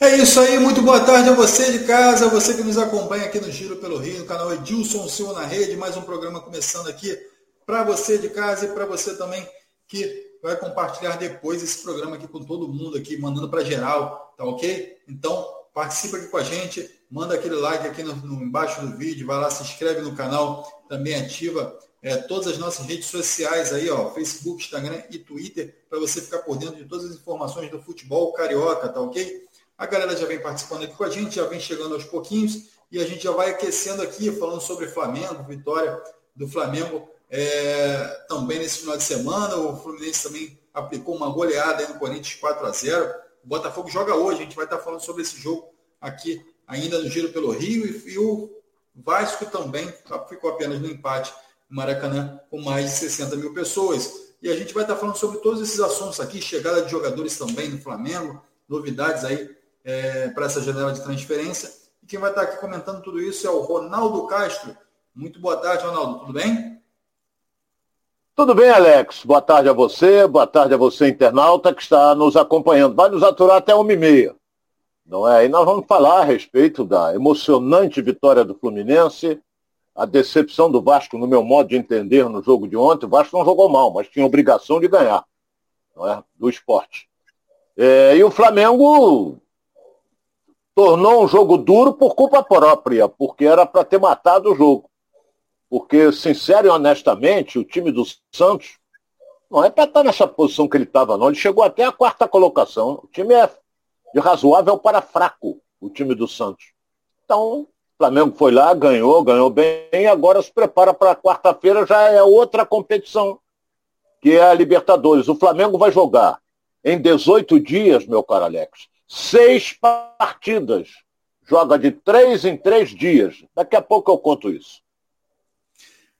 É isso aí, muito boa tarde a você de casa, você que nos acompanha aqui no Giro pelo Rio, no canal Edilson Silva na Rede, mais um programa começando aqui para você de casa e para você também que vai compartilhar depois esse programa aqui com todo mundo aqui, mandando para geral, tá ok? Então, participa aqui com a gente, manda aquele like aqui no, no, embaixo do vídeo, vai lá, se inscreve no canal, também ativa é, todas as nossas redes sociais aí, ó, Facebook, Instagram e Twitter, para você ficar por dentro de todas as informações do futebol carioca, tá ok? A galera já vem participando aqui com a gente, já vem chegando aos pouquinhos e a gente já vai aquecendo aqui, falando sobre Flamengo, vitória do Flamengo é, também nesse final de semana. O Fluminense também aplicou uma goleada no Corinthians 4 a 0 O Botafogo joga hoje, a gente vai estar falando sobre esse jogo aqui ainda no Giro pelo Rio e, e o Vasco também ficou apenas no empate no Maracanã com mais de 60 mil pessoas. E a gente vai estar falando sobre todos esses assuntos aqui, chegada de jogadores também no Flamengo, novidades aí é, para essa janela de transferência. E quem vai estar aqui comentando tudo isso é o Ronaldo Castro. Muito boa tarde, Ronaldo. Tudo bem? Tudo bem, Alex? Boa tarde a você, boa tarde a você, internauta, que está nos acompanhando. Vai nos aturar até uma e meia. Não é? E nós vamos falar a respeito da emocionante vitória do Fluminense, a decepção do Vasco, no meu modo de entender, no jogo de ontem. O Vasco não jogou mal, mas tinha obrigação de ganhar, não é? Do esporte. É, e o Flamengo tornou um jogo duro por culpa própria, porque era para ter matado o jogo. Porque, sincero e honestamente, o time do Santos não é para estar nessa posição que ele estava, não. Ele chegou até a quarta colocação. O time é de razoável para fraco, o time do Santos. Então, o Flamengo foi lá, ganhou, ganhou bem, e agora se prepara para quarta-feira, já é outra competição, que é a Libertadores. O Flamengo vai jogar em 18 dias, meu caro Alex, seis partidas. Joga de três em três dias. Daqui a pouco eu conto isso.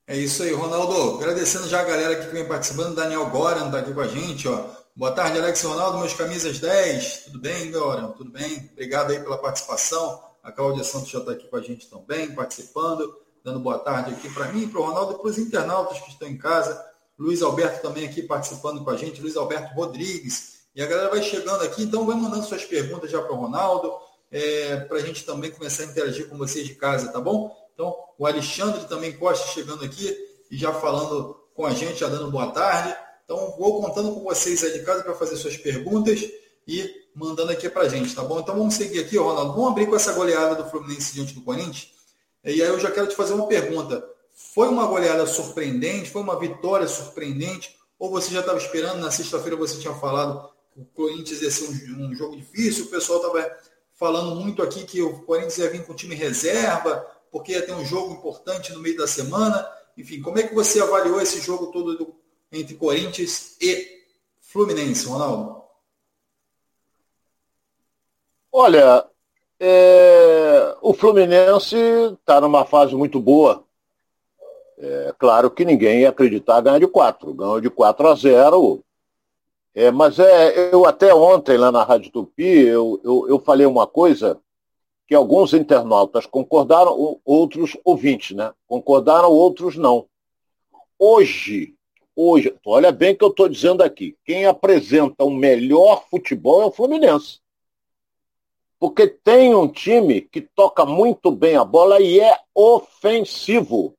É isso aí, Ronaldo. Agradecendo já a galera que vem participando. Daniel Goran está aqui com a gente. Ó. Boa tarde, Alex Ronaldo, meus camisas 10. Tudo bem, Goran? Tudo bem? Obrigado aí pela participação. A Cláudia Santos já está aqui com a gente também, participando, dando boa tarde aqui para mim, para o Ronaldo e para os internautas que estão em casa. Luiz Alberto também aqui participando com a gente, Luiz Alberto Rodrigues. E a galera vai chegando aqui, então vai mandando suas perguntas já para o Ronaldo, é, para a gente também começar a interagir com vocês de casa, tá bom? Então, o Alexandre também Costa chegando aqui e já falando com a gente, já dando boa tarde. Então, vou contando com vocês aí de casa para fazer suas perguntas e mandando aqui para a gente, tá bom? Então, vamos seguir aqui, Ronaldo. Vamos abrir com essa goleada do Fluminense diante do Corinthians. E aí eu já quero te fazer uma pergunta. Foi uma goleada surpreendente? Foi uma vitória surpreendente? Ou você já estava esperando? Na sexta-feira você tinha falado o Corinthians ia ser um, um jogo difícil, o pessoal estava falando muito aqui que o Corinthians ia vir com time reserva, porque ia ter um jogo importante no meio da semana. Enfim, como é que você avaliou esse jogo todo do, entre Corinthians e Fluminense, Ronaldo? Olha, é, o Fluminense está numa fase muito boa. É claro que ninguém ia acreditar ganhar de 4. Ganhou de 4 a 0. É, mas é, eu até ontem lá na Rádio Tupi, eu, eu, eu falei uma coisa que alguns internautas concordaram, outros ouvintes, né? Concordaram, outros não. Hoje, hoje, olha bem o que eu estou dizendo aqui, quem apresenta o melhor futebol é o Fluminense. Porque tem um time que toca muito bem a bola e é ofensivo.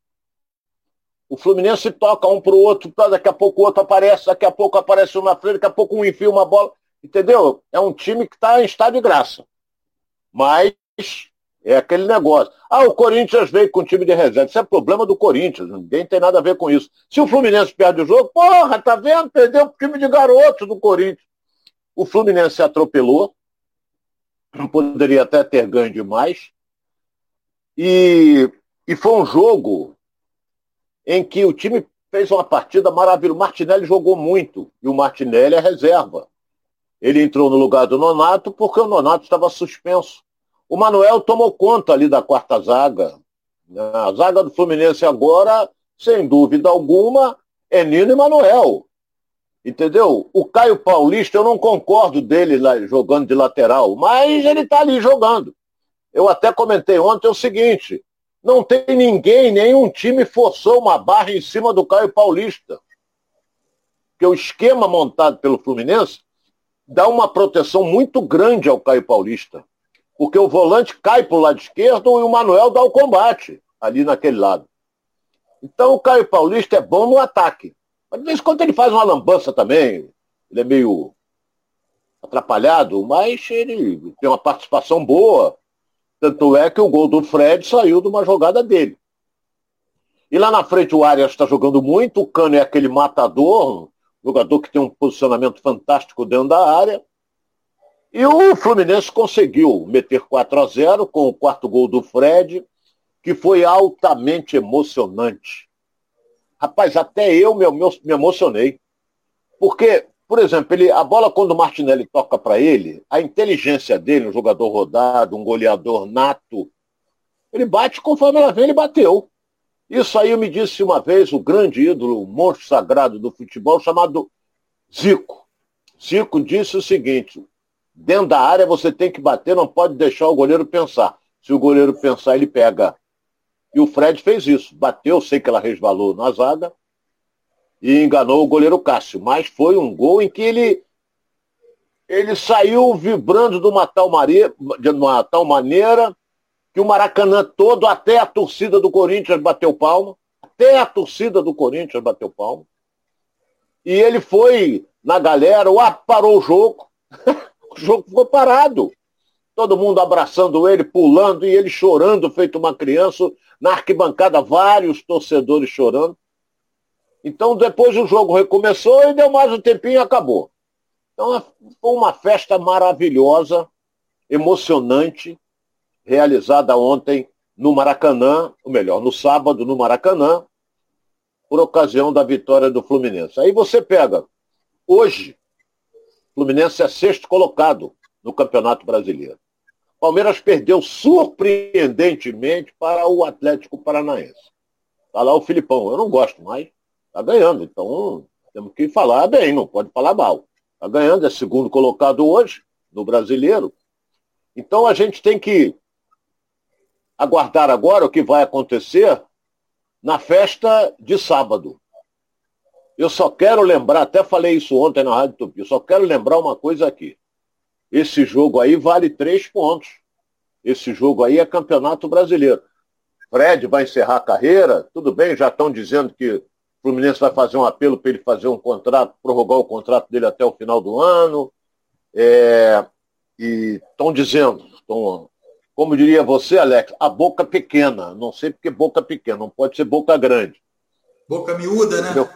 O Fluminense toca um para o outro, daqui a pouco o outro aparece, daqui a pouco aparece um na frente, daqui a pouco um enfia uma bola. Entendeu? É um time que está em estado de graça. Mas é aquele negócio. Ah, o Corinthians veio com time de reserva. Isso é problema do Corinthians. Ninguém tem nada a ver com isso. Se o Fluminense perde o jogo, porra, tá vendo? Perdeu o time de garoto do Corinthians. O Fluminense atropelou. Poderia até ter ganho demais. E, e foi um jogo em que o time fez uma partida maravilhosa. O Martinelli jogou muito e o Martinelli é reserva. Ele entrou no lugar do Nonato porque o Nonato estava suspenso. O Manuel tomou conta ali da quarta zaga. A zaga do Fluminense agora, sem dúvida alguma, é Nino e Manuel. Entendeu? O Caio Paulista, eu não concordo dele lá jogando de lateral, mas ele está ali jogando. Eu até comentei ontem o seguinte: não tem ninguém, nenhum time forçou uma barra em cima do Caio Paulista. Porque o esquema montado pelo Fluminense dá uma proteção muito grande ao Caio Paulista. Porque o volante cai para o lado esquerdo e o Manuel dá o combate ali naquele lado. Então o Caio Paulista é bom no ataque. Mas de vez em quando ele faz uma lambança também. Ele é meio atrapalhado, mas ele tem uma participação boa. Tanto é que o gol do Fred saiu de uma jogada dele. E lá na frente o Arias está jogando muito, o Cano é aquele matador, jogador que tem um posicionamento fantástico dentro da área. E o Fluminense conseguiu meter 4 a 0 com o quarto gol do Fred, que foi altamente emocionante. Rapaz, até eu me, me emocionei. Porque, por exemplo, ele, a bola quando o Martinelli toca para ele, a inteligência dele, um jogador rodado, um goleador nato, ele bate conforme ela vem, ele bateu. Isso aí me disse uma vez o grande ídolo, o monstro sagrado do futebol, chamado Zico. Zico disse o seguinte: dentro da área você tem que bater, não pode deixar o goleiro pensar. Se o goleiro pensar, ele pega. E o Fred fez isso. Bateu, sei que ela resvalou na zaga e enganou o goleiro Cássio. Mas foi um gol em que ele ele saiu vibrando de uma tal, maria, de uma tal maneira que o Maracanã todo, até a torcida do Corinthians bateu palma, até a torcida do Corinthians bateu palma. E ele foi na galera, o parou o jogo, o jogo ficou parado. Todo mundo abraçando ele, pulando, e ele chorando, feito uma criança, na arquibancada, vários torcedores chorando. Então, depois o jogo recomeçou e deu mais um tempinho e acabou. Então, foi uma festa maravilhosa, emocionante, realizada ontem no Maracanã, ou melhor, no sábado no Maracanã, por ocasião da vitória do Fluminense. Aí você pega, hoje, o Fluminense é sexto colocado no Campeonato Brasileiro. Palmeiras perdeu surpreendentemente para o Atlético Paranaense. Está lá o Filipão, eu não gosto mais, está ganhando, então temos que falar bem, não pode falar mal. Está ganhando, é segundo colocado hoje no brasileiro. Então a gente tem que aguardar agora o que vai acontecer na festa de sábado. Eu só quero lembrar, até falei isso ontem na Rádio Tupi, eu só quero lembrar uma coisa aqui. Esse jogo aí vale três pontos. Esse jogo aí é campeonato brasileiro. Fred vai encerrar a carreira, tudo bem, já estão dizendo que Fluminense vai fazer um apelo para ele fazer um contrato, prorrogar o contrato dele até o final do ano. É, e estão dizendo, estão como diria você, Alex, a boca pequena. Não sei porque boca pequena, não pode ser boca grande. Boca miúda, né? Entendeu?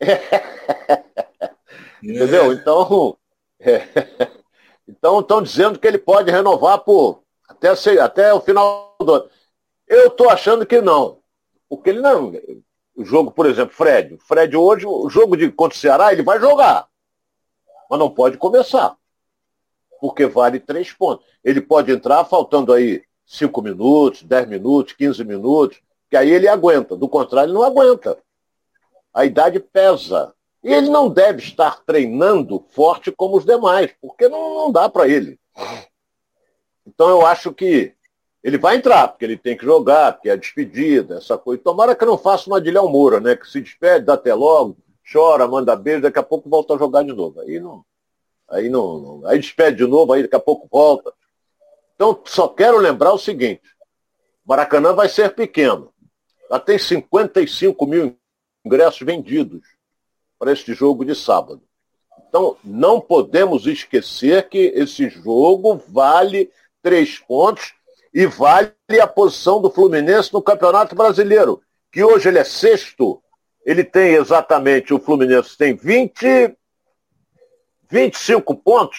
É. Entendeu? Então, é. então estão dizendo que ele pode renovar por até, até o final do ano. Eu estou achando que não. Porque ele não. O jogo, por exemplo, Fred. Fred hoje, o jogo de contra o Ceará, ele vai jogar. Mas não pode começar porque vale três pontos. Ele pode entrar faltando aí cinco minutos, dez minutos, quinze minutos, que aí ele aguenta. Do contrário, ele não aguenta. A idade pesa. E ele não deve estar treinando forte como os demais, porque não, não dá para ele. Então eu acho que ele vai entrar, porque ele tem que jogar, porque é despedida, essa coisa. Tomara que não faça uma Léo Moura, né? Que se despede, dá até logo, chora, manda beijo, daqui a pouco volta a jogar de novo. Aí não, Aí não, não, aí despede de novo, aí daqui a pouco volta. Então, só quero lembrar o seguinte: Maracanã vai ser pequeno. Já tem 55 mil ingressos vendidos para este jogo de sábado. Então, não podemos esquecer que esse jogo vale três pontos e vale a posição do Fluminense no Campeonato Brasileiro, que hoje ele é sexto. Ele tem exatamente, o Fluminense tem 20, 25 pontos,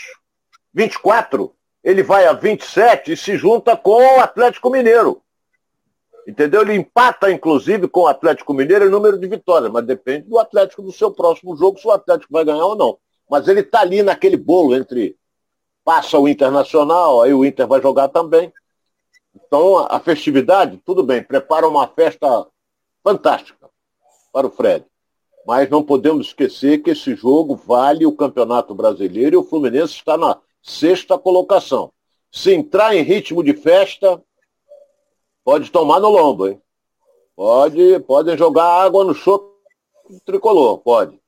24, ele vai a 27 e se junta com o Atlético Mineiro. Entendeu? Ele empata, inclusive, com o Atlético Mineiro em número de vitórias, mas depende do Atlético do seu próximo jogo, se o Atlético vai ganhar ou não. Mas ele está ali naquele bolo entre passa o Internacional, aí o Inter vai jogar também. Então, a festividade, tudo bem, prepara uma festa fantástica para o Fred. Mas não podemos esquecer que esse jogo vale o Campeonato Brasileiro e o Fluminense está na sexta colocação. Se entrar em ritmo de festa, pode tomar no lombo, hein? Pode, podem jogar água no show tricolor, pode.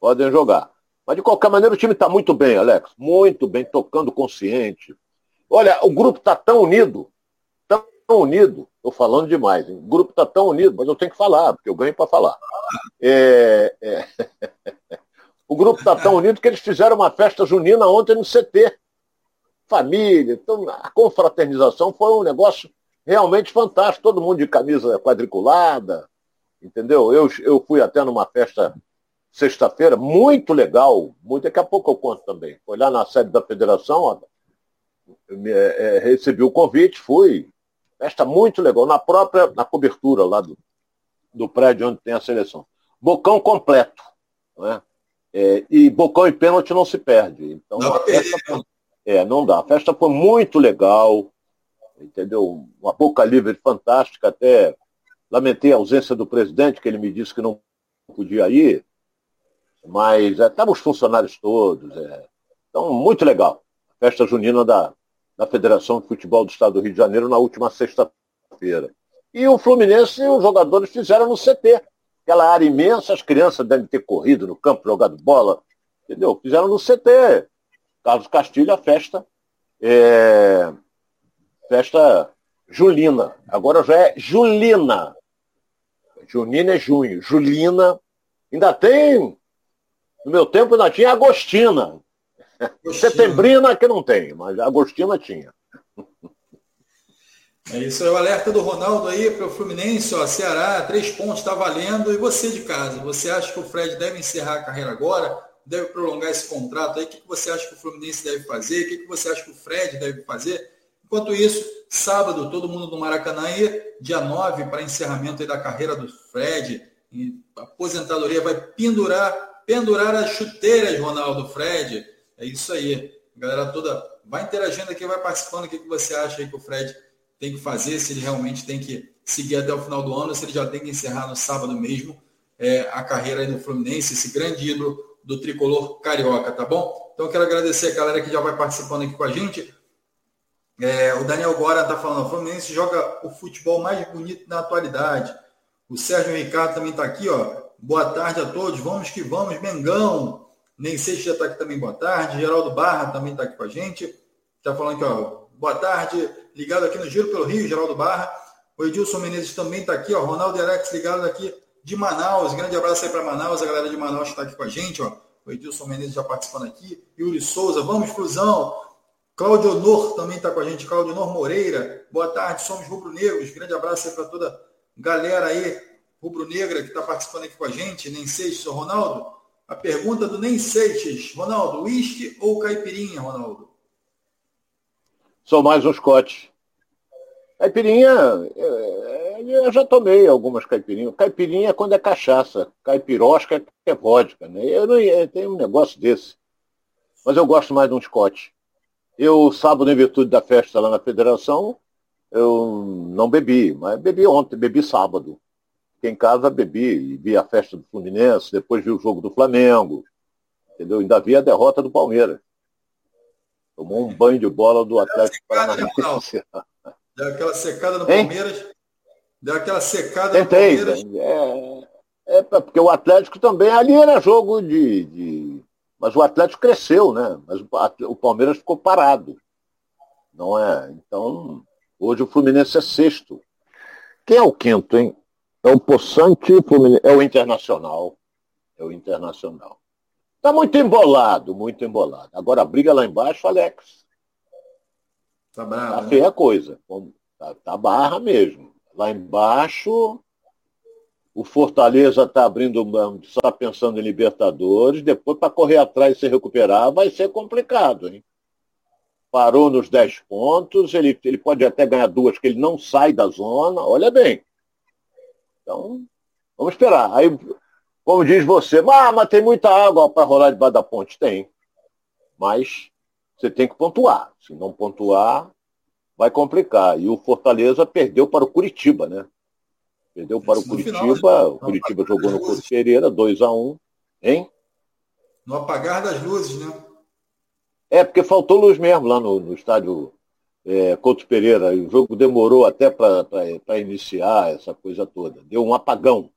Podem jogar. Mas de qualquer maneira o time está muito bem, Alex. Muito bem, tocando consciente. Olha, o grupo está tão unido, tão unido. Estou falando demais. Hein? O grupo está tão unido, mas eu tenho que falar, porque eu ganho para falar. É, é... o grupo está tão unido que eles fizeram uma festa junina ontem no CT. Família, então a confraternização foi um negócio realmente fantástico. Todo mundo de camisa quadriculada, entendeu? Eu, eu fui até numa festa sexta-feira, muito legal, muito, daqui a pouco eu conto também. Foi lá na sede da federação, é, recebi o convite, fui. Festa muito legal, na própria, na cobertura lá do, do prédio onde tem a seleção. Bocão completo. Né? É, e bocão e pênalti não se perde. Então, não, festa é, não dá. A festa foi muito legal, entendeu? Uma boca livre fantástica, até lamentei a ausência do presidente, que ele me disse que não podia ir, mas estavam é, os funcionários todos. É. Então, muito legal. Festa junina da, da Federação de Futebol do Estado do Rio de Janeiro na última sexta-feira. E o Fluminense, os jogadores fizeram no CT. Aquela área imensa, as crianças devem ter corrido no campo, jogado bola, entendeu? Fizeram no CT. Carlos Castilho, a festa. É... Festa julina. Agora já é julina. Junina é junho. Julina. Ainda tem no meu tempo ainda tinha Agostina. Agostina. Setembrina que não tem, mas Agostina tinha. É isso aí, o alerta do Ronaldo aí para o Fluminense, ó, Ceará, três pontos, está valendo. E você de casa, você acha que o Fred deve encerrar a carreira agora? Deve prolongar esse contrato aí? O que, você acha que o Fluminense deve fazer? O que, você acha que o Fred deve fazer? Enquanto isso, sábado, todo mundo no Maracanã aí, dia 9, para encerramento da carreira do Fred. A aposentadoria vai pendurar pendurar as chuteiras, Ronaldo, Fred. É isso aí. A galera toda vai interagindo aqui, vai participando. O que você acha aí que o Fred tem que fazer? Se ele realmente tem que seguir até o final do ano, se ele já tem que encerrar no sábado mesmo é, a carreira aí no Fluminense, esse grande ídolo do tricolor carioca, tá bom? Então eu quero agradecer a galera que já vai participando aqui com a gente. É, o Daniel Gora está falando, o Fluminense joga o futebol mais bonito na atualidade. O Sérgio Ricardo também está aqui, ó. Boa tarde a todos. Vamos que vamos, Mengão. Nem sei se já está aqui também. Boa tarde. Geraldo Barra também está aqui com a gente. Está falando aqui, ó. Boa tarde. Ligado aqui no Giro pelo Rio, Geraldo Barra. O Edilson Menezes também está aqui, ó. Ronaldo Alex ligado aqui de Manaus. Grande abraço aí para Manaus. A galera de Manaus está aqui com a gente, ó. O Edilson Menezes já participando aqui. Yuri Souza, vamos, Flusão. Cláudio Honor também está com a gente. Cláudio Honor Moreira. Boa tarde, somos rubro-negros. Grande abraço aí para toda a galera aí rubro-negra que está participando aqui com a gente, Nem Seixas Ronaldo. A pergunta do Nem Seixas, Ronaldo, uísque ou caipirinha, Ronaldo? Sou mais um Scott. Caipirinha, é, eu já tomei algumas caipirinhas. Caipirinha é quando é cachaça, caipirosca é vodka, né? Eu não eu tenho um negócio desse. Mas eu gosto mais de um Scott. Eu, sábado, em virtude da festa lá na federação, eu não bebi, mas bebi ontem, bebi sábado. Fiquei em casa, bebi, vi a festa do Fluminense, depois vi o jogo do Flamengo, entendeu? Ainda vi a derrota do Palmeiras. Tomou um banho de bola do Atlético Paranaense. Deu aquela secada no hein? Palmeiras. Deu aquela secada Tentei, no Palmeiras. É, é, porque o Atlético também, ali era jogo de, de... Mas o Atlético cresceu, né? Mas o Palmeiras ficou parado. Não é? Então, hoje o Fluminense é sexto. Quem é o quinto, hein? É o Poçante Fluminense, é o Internacional. É o Internacional. Tá muito embolado, muito embolado. Agora a briga lá embaixo, Alex. Tá bravo. Tá né? feia a coisa. Tá, tá barra mesmo. Lá embaixo, o Fortaleza está abrindo mão, só tá pensando em Libertadores, depois para correr atrás e se recuperar vai ser complicado, hein? Parou nos 10 pontos, ele, ele pode até ganhar duas, que ele não sai da zona, olha bem. Então, vamos esperar. Aí, como diz você, ah, mas tem muita água para rolar debaixo da ponte. Tem. Mas você tem que pontuar. Se não pontuar, vai complicar. E o Fortaleza perdeu para o Curitiba, né? Perdeu para o Curitiba. Final, o Curitiba jogou no Couto Pereira, 2x1. Um, hein? No apagar das luzes, né? É, porque faltou luz mesmo lá no, no estádio é, Couto Pereira. O jogo demorou até para iniciar essa coisa toda. Deu um apagão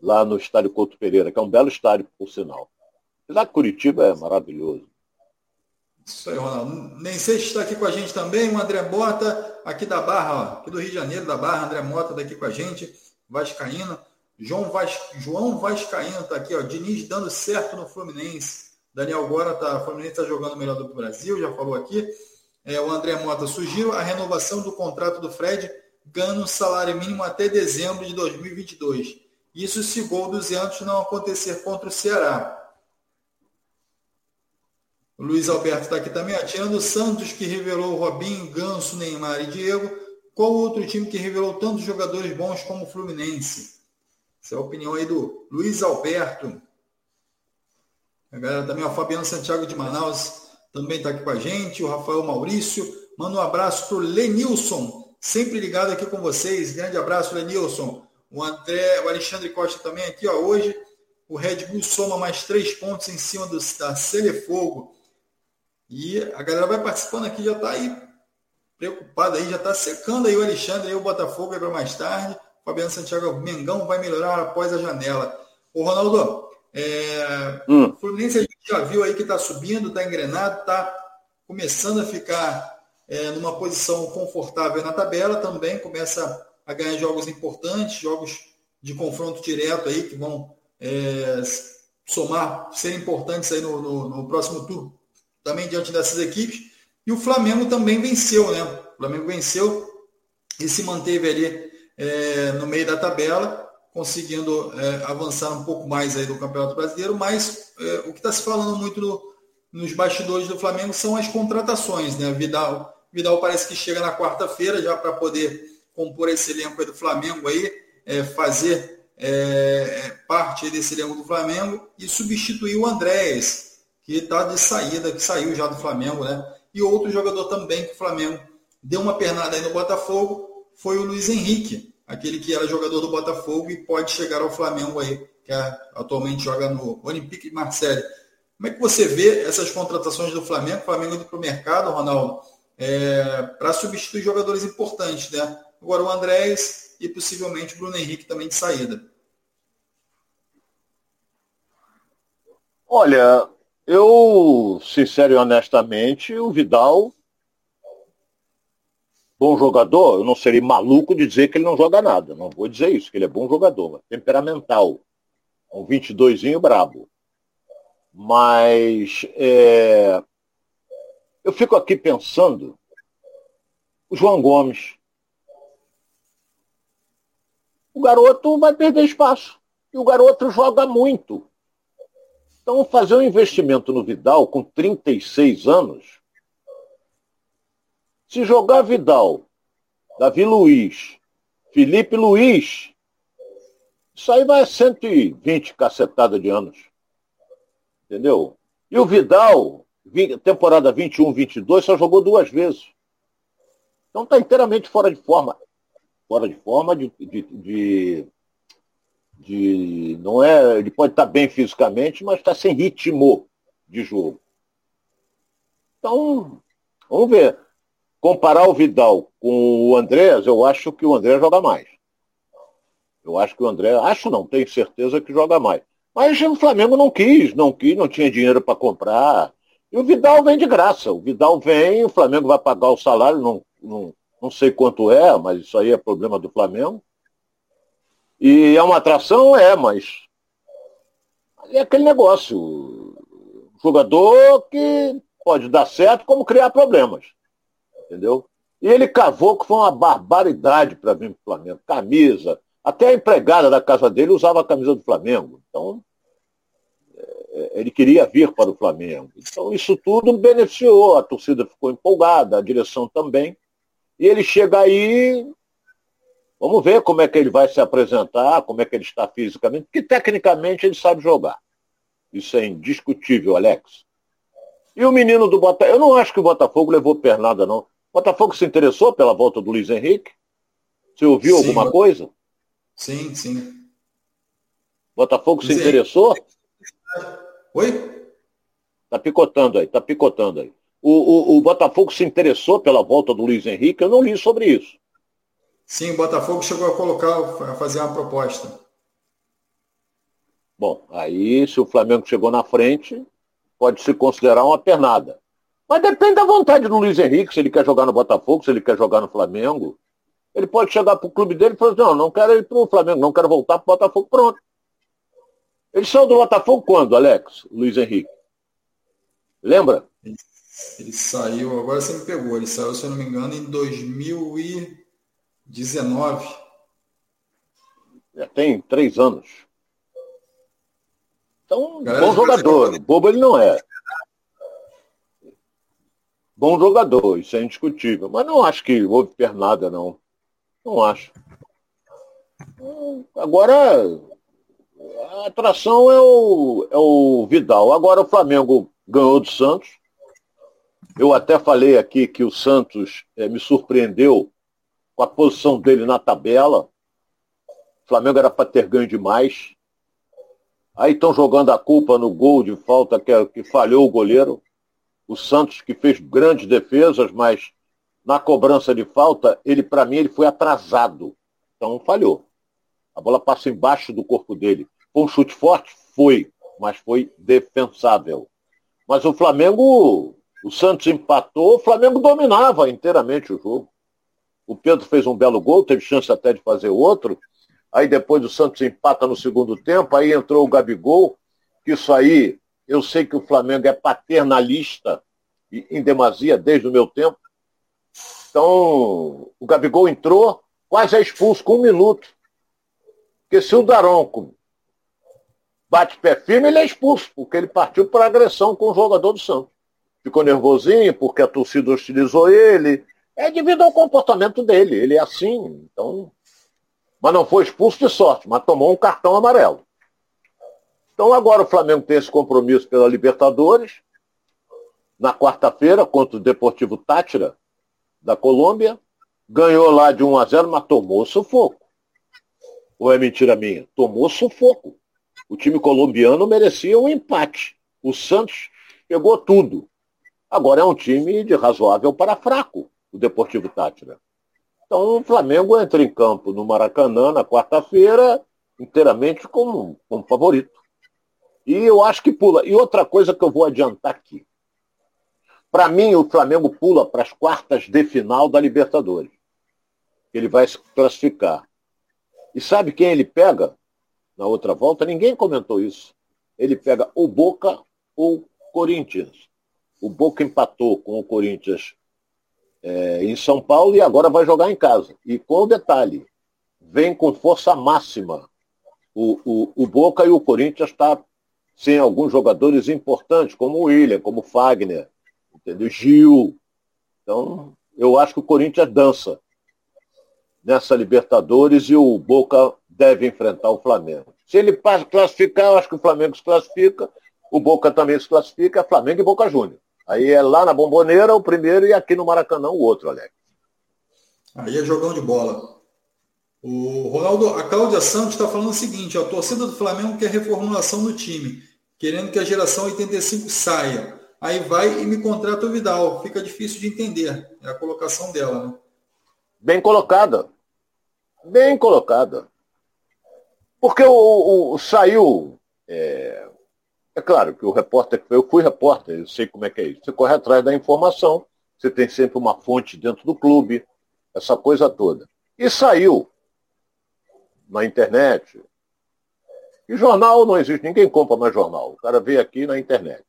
lá no estádio Couto Pereira, que é um belo estádio, por sinal. Apesar que Curitiba é maravilhoso. Isso aí, Ronaldo. Nem sei se está aqui com a gente também, o André Mota, aqui da Barra, ó, aqui do Rio de Janeiro, da Barra, André Mota daqui com a gente, Vascaíno. João, Vas... João Vascaíno está aqui, ó, Diniz dando certo no Fluminense. Daniel Gora tá, o Fluminense está jogando melhor do Brasil, já falou aqui. É, o André Mota sugiro a renovação do contrato do Fred, ganhando um salário mínimo até dezembro de 2022. Isso se gol 200 não acontecer contra o Ceará. O Luiz Alberto está aqui também. Tirando o Santos, que revelou Robinho, Ganso, Neymar e Diego, qual outro time que revelou tantos jogadores bons como o Fluminense? Essa é a opinião aí do Luiz Alberto. A galera também, o Fabiano Santiago de Manaus também está aqui com a gente. O Rafael Maurício. Manda um abraço para o Lenilson, sempre ligado aqui com vocês. Grande abraço, Lenilson. O André, o Alexandre Costa também aqui, ó. Hoje o Red Bull soma mais três pontos em cima do, da Celefogo. E a galera vai participando aqui, já está aí preocupada aí, já está secando aí o Alexandre, aí o Botafogo aí para mais tarde. O Fabiano Santiago Mengão vai melhorar após a janela. O Ronaldo, é, hum. o Fluminense a gente já viu aí que está subindo, está engrenado, está começando a ficar é, numa posição confortável na tabela, também começa a ganhar jogos importantes, jogos de confronto direto aí que vão é, somar, ser importantes aí no, no, no próximo turno também diante dessas equipes. E o Flamengo também venceu, né? O Flamengo venceu e se manteve ali é, no meio da tabela, conseguindo é, avançar um pouco mais aí do Campeonato Brasileiro, mas é, o que está se falando muito no, nos bastidores do Flamengo são as contratações, né? Vidal, Vidal parece que chega na quarta-feira já para poder compor esse elenco do Flamengo aí, é, fazer é, parte desse elenco do Flamengo e substituir o Andréas, que está de saída, que saiu já do Flamengo, né? E outro jogador também que o Flamengo deu uma pernada aí no Botafogo foi o Luiz Henrique, aquele que era jogador do Botafogo e pode chegar ao Flamengo aí, que é, atualmente joga no Olympique de Marseille. Como é que você vê essas contratações do Flamengo? O Flamengo indo para o mercado, Ronaldo, é, para substituir jogadores importantes, né? Agora o Andrés e possivelmente o Bruno Henrique também de saída. Olha, eu, sincero e honestamente, o Vidal, bom jogador, eu não seria maluco de dizer que ele não joga nada. Não vou dizer isso, que ele é bom jogador, temperamental. Um 22zinho brabo. Mas é, eu fico aqui pensando, o João Gomes. O garoto vai perder espaço. E o garoto joga muito. Então, fazer um investimento no Vidal com 36 anos, se jogar Vidal, Davi Luiz, Felipe Luiz, isso aí vai a 120 cacetada de anos. Entendeu? E o Vidal, temporada 21, 22, só jogou duas vezes. Então está inteiramente fora de forma. Fora de forma de, de, de de não é, ele pode estar bem fisicamente, mas está sem ritmo de jogo. Então, vamos ver. Comparar o Vidal com o Andrés, eu acho que o André joga mais. Eu acho que o André, acho não, tenho certeza que joga mais. Mas o Flamengo não quis, não quis, não tinha dinheiro para comprar. E o Vidal vem de graça. O Vidal vem, o Flamengo vai pagar o salário, não, não, não sei quanto é, mas isso aí é problema do Flamengo. E é uma atração? É, mas é aquele negócio. Jogador que pode dar certo como criar problemas. Entendeu? E ele cavou que foi uma barbaridade para vir para o Flamengo. Camisa. Até a empregada da casa dele usava a camisa do Flamengo. Então, é, ele queria vir para o Flamengo. Então, isso tudo beneficiou. A torcida ficou empolgada, a direção também. E ele chega aí Vamos ver como é que ele vai se apresentar, como é que ele está fisicamente, porque tecnicamente ele sabe jogar. Isso é indiscutível, Alex. E o menino do Botafogo, eu não acho que o Botafogo levou pernada, não. Botafogo se interessou pela volta do Luiz Henrique? Você ouviu sim, alguma coisa? Sim, sim. Botafogo Luiz se interessou? Henrique. Oi? Tá picotando aí, tá picotando aí. O, o, o Botafogo se interessou pela volta do Luiz Henrique? Eu não li sobre isso. Sim, o Botafogo chegou a colocar, a fazer uma proposta. Bom, aí se o Flamengo chegou na frente, pode se considerar uma pernada. Mas depende da vontade do Luiz Henrique, se ele quer jogar no Botafogo, se ele quer jogar no Flamengo. Ele pode chegar para o clube dele e falar, assim, não, não quero ir para o Flamengo, não quero voltar para o Botafogo, pronto. Ele saiu do Botafogo quando, Alex, Luiz Henrique? Lembra? Ele saiu, agora você me pegou, ele saiu, se eu não me engano, em 2019. Já tem três anos. Então, Galera, bom jogador. Bobo ele não é. Bom jogador, isso é indiscutível. Mas não acho que houve pernada, não. Não acho. Agora, a atração é o, é o Vidal. Agora o Flamengo ganhou do Santos. Eu até falei aqui que o Santos é, me surpreendeu com a posição dele na tabela. O Flamengo era para ter ganho demais. Aí estão jogando a culpa no gol de falta que, que falhou o goleiro. O Santos que fez grandes defesas, mas na cobrança de falta, ele, para mim, ele foi atrasado. Então falhou. A bola passa embaixo do corpo dele. Foi um chute forte? Foi, mas foi defensável. Mas o Flamengo, o Santos empatou, o Flamengo dominava inteiramente o jogo. O Pedro fez um belo gol, teve chance até de fazer outro. Aí depois o Santos empata no segundo tempo, aí entrou o Gabigol, que isso aí, eu sei que o Flamengo é paternalista em demasia desde o meu tempo. Então, o Gabigol entrou, quase é expulso com um minuto. Porque se o Daronco bate pé firme, ele é expulso, porque ele partiu para agressão com o jogador do Santos. Ficou nervosinho porque a torcida hostilizou ele. É devido ao comportamento dele, ele é assim. Então, mas não foi expulso de sorte, mas tomou um cartão amarelo. Então agora o Flamengo tem esse compromisso pela Libertadores, na quarta-feira, contra o Deportivo Tátira, da Colômbia, ganhou lá de 1 a 0, mas tomou sufoco. Ou é mentira minha? Tomou sufoco. O time colombiano merecia um empate. O Santos pegou tudo. Agora é um time de razoável para fraco, o Deportivo Tátira. Então o Flamengo entra em campo no Maracanã na quarta-feira, inteiramente como, como favorito. E eu acho que pula. E outra coisa que eu vou adiantar aqui. Para mim, o Flamengo pula para as quartas de final da Libertadores. Ele vai se classificar. E sabe quem ele pega na outra volta? Ninguém comentou isso. Ele pega o Boca ou Corinthians. O Boca empatou com o Corinthians é, em São Paulo e agora vai jogar em casa. E com o detalhe, vem com força máxima. O, o, o Boca e o Corinthians está sem alguns jogadores importantes, como o William, como o Fagner entendeu? Gil. Então, eu acho que o Corinthians dança nessa Libertadores e o Boca deve enfrentar o Flamengo. Se ele classificar, eu acho que o Flamengo se classifica, o Boca também se classifica, é Flamengo e Boca Júnior. Aí é lá na Bomboneira o primeiro e aqui no Maracanã o outro, Alex. Aí é jogão de bola. O Ronaldo, a Cláudia Santos está falando o seguinte, a torcida do Flamengo quer reformulação do time, querendo que a geração 85 saia. Aí vai e me contrata o Vidal. Fica difícil de entender. É a colocação dela, né? Bem colocada. Bem colocada. Porque o, o, o saiu. É, é, claro que o repórter, eu fui repórter, eu sei como é que é isso. Você corre atrás da informação, você tem sempre uma fonte dentro do clube, essa coisa toda. E saiu na internet. E jornal não existe, ninguém compra mais jornal. O cara vê aqui na internet.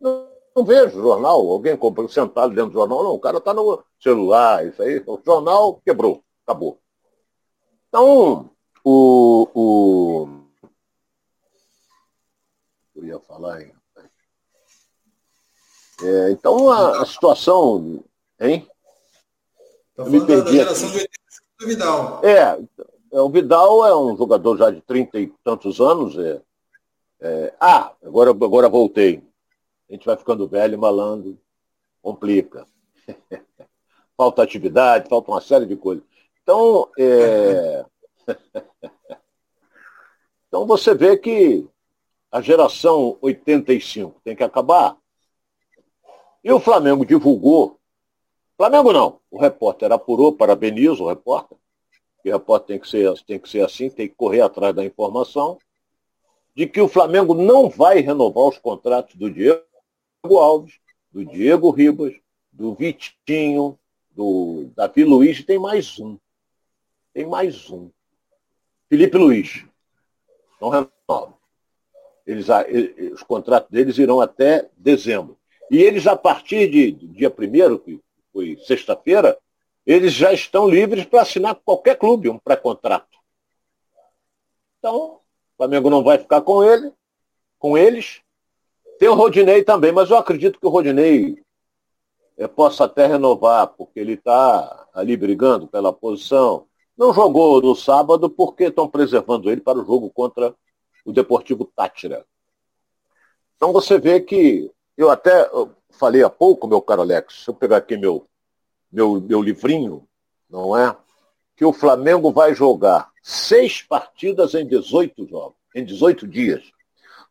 Não, não vejo jornal, alguém comprou sentado dentro do jornal, não, o cara está no celular, isso aí, o jornal quebrou, acabou. Então, o. o... Eu ia falar, hein? É, então a, a, situação. Hein? Tá me perdi da geração do Vidal. É, é, o Vidal é um jogador já de trinta e tantos anos. É, é, ah, agora, agora voltei. A gente vai ficando velho, malandro, complica. falta atividade, falta uma série de coisas. Então, é... então você vê que a geração 85 tem que acabar. E o Flamengo divulgou. Flamengo não, o repórter apurou, parabenizo o repórter. E o repórter tem que ser, tem que ser assim, tem que correr atrás da informação. de que o Flamengo não vai renovar os contratos do Diego Alves, do Diego Ribas, do Vitinho, do Davi Luiz, tem mais um. Tem mais um. Felipe Luiz. Não renova. Eles, os contratos deles irão até dezembro. E eles, a partir de dia 1 que foi sexta-feira, eles já estão livres para assinar com qualquer clube um pré-contrato. Então, o Flamengo não vai ficar com ele, com eles. Tem o Rodinei também, mas eu acredito que o Rodinei é, possa até renovar, porque ele está ali brigando pela posição. Não jogou no sábado porque estão preservando ele para o jogo contra o Deportivo Tátira. Então você vê que eu até falei há pouco, meu caro Alex, se eu pegar aqui meu, meu, meu livrinho, não é? Que o Flamengo vai jogar seis partidas em 18 jogos, em 18 dias.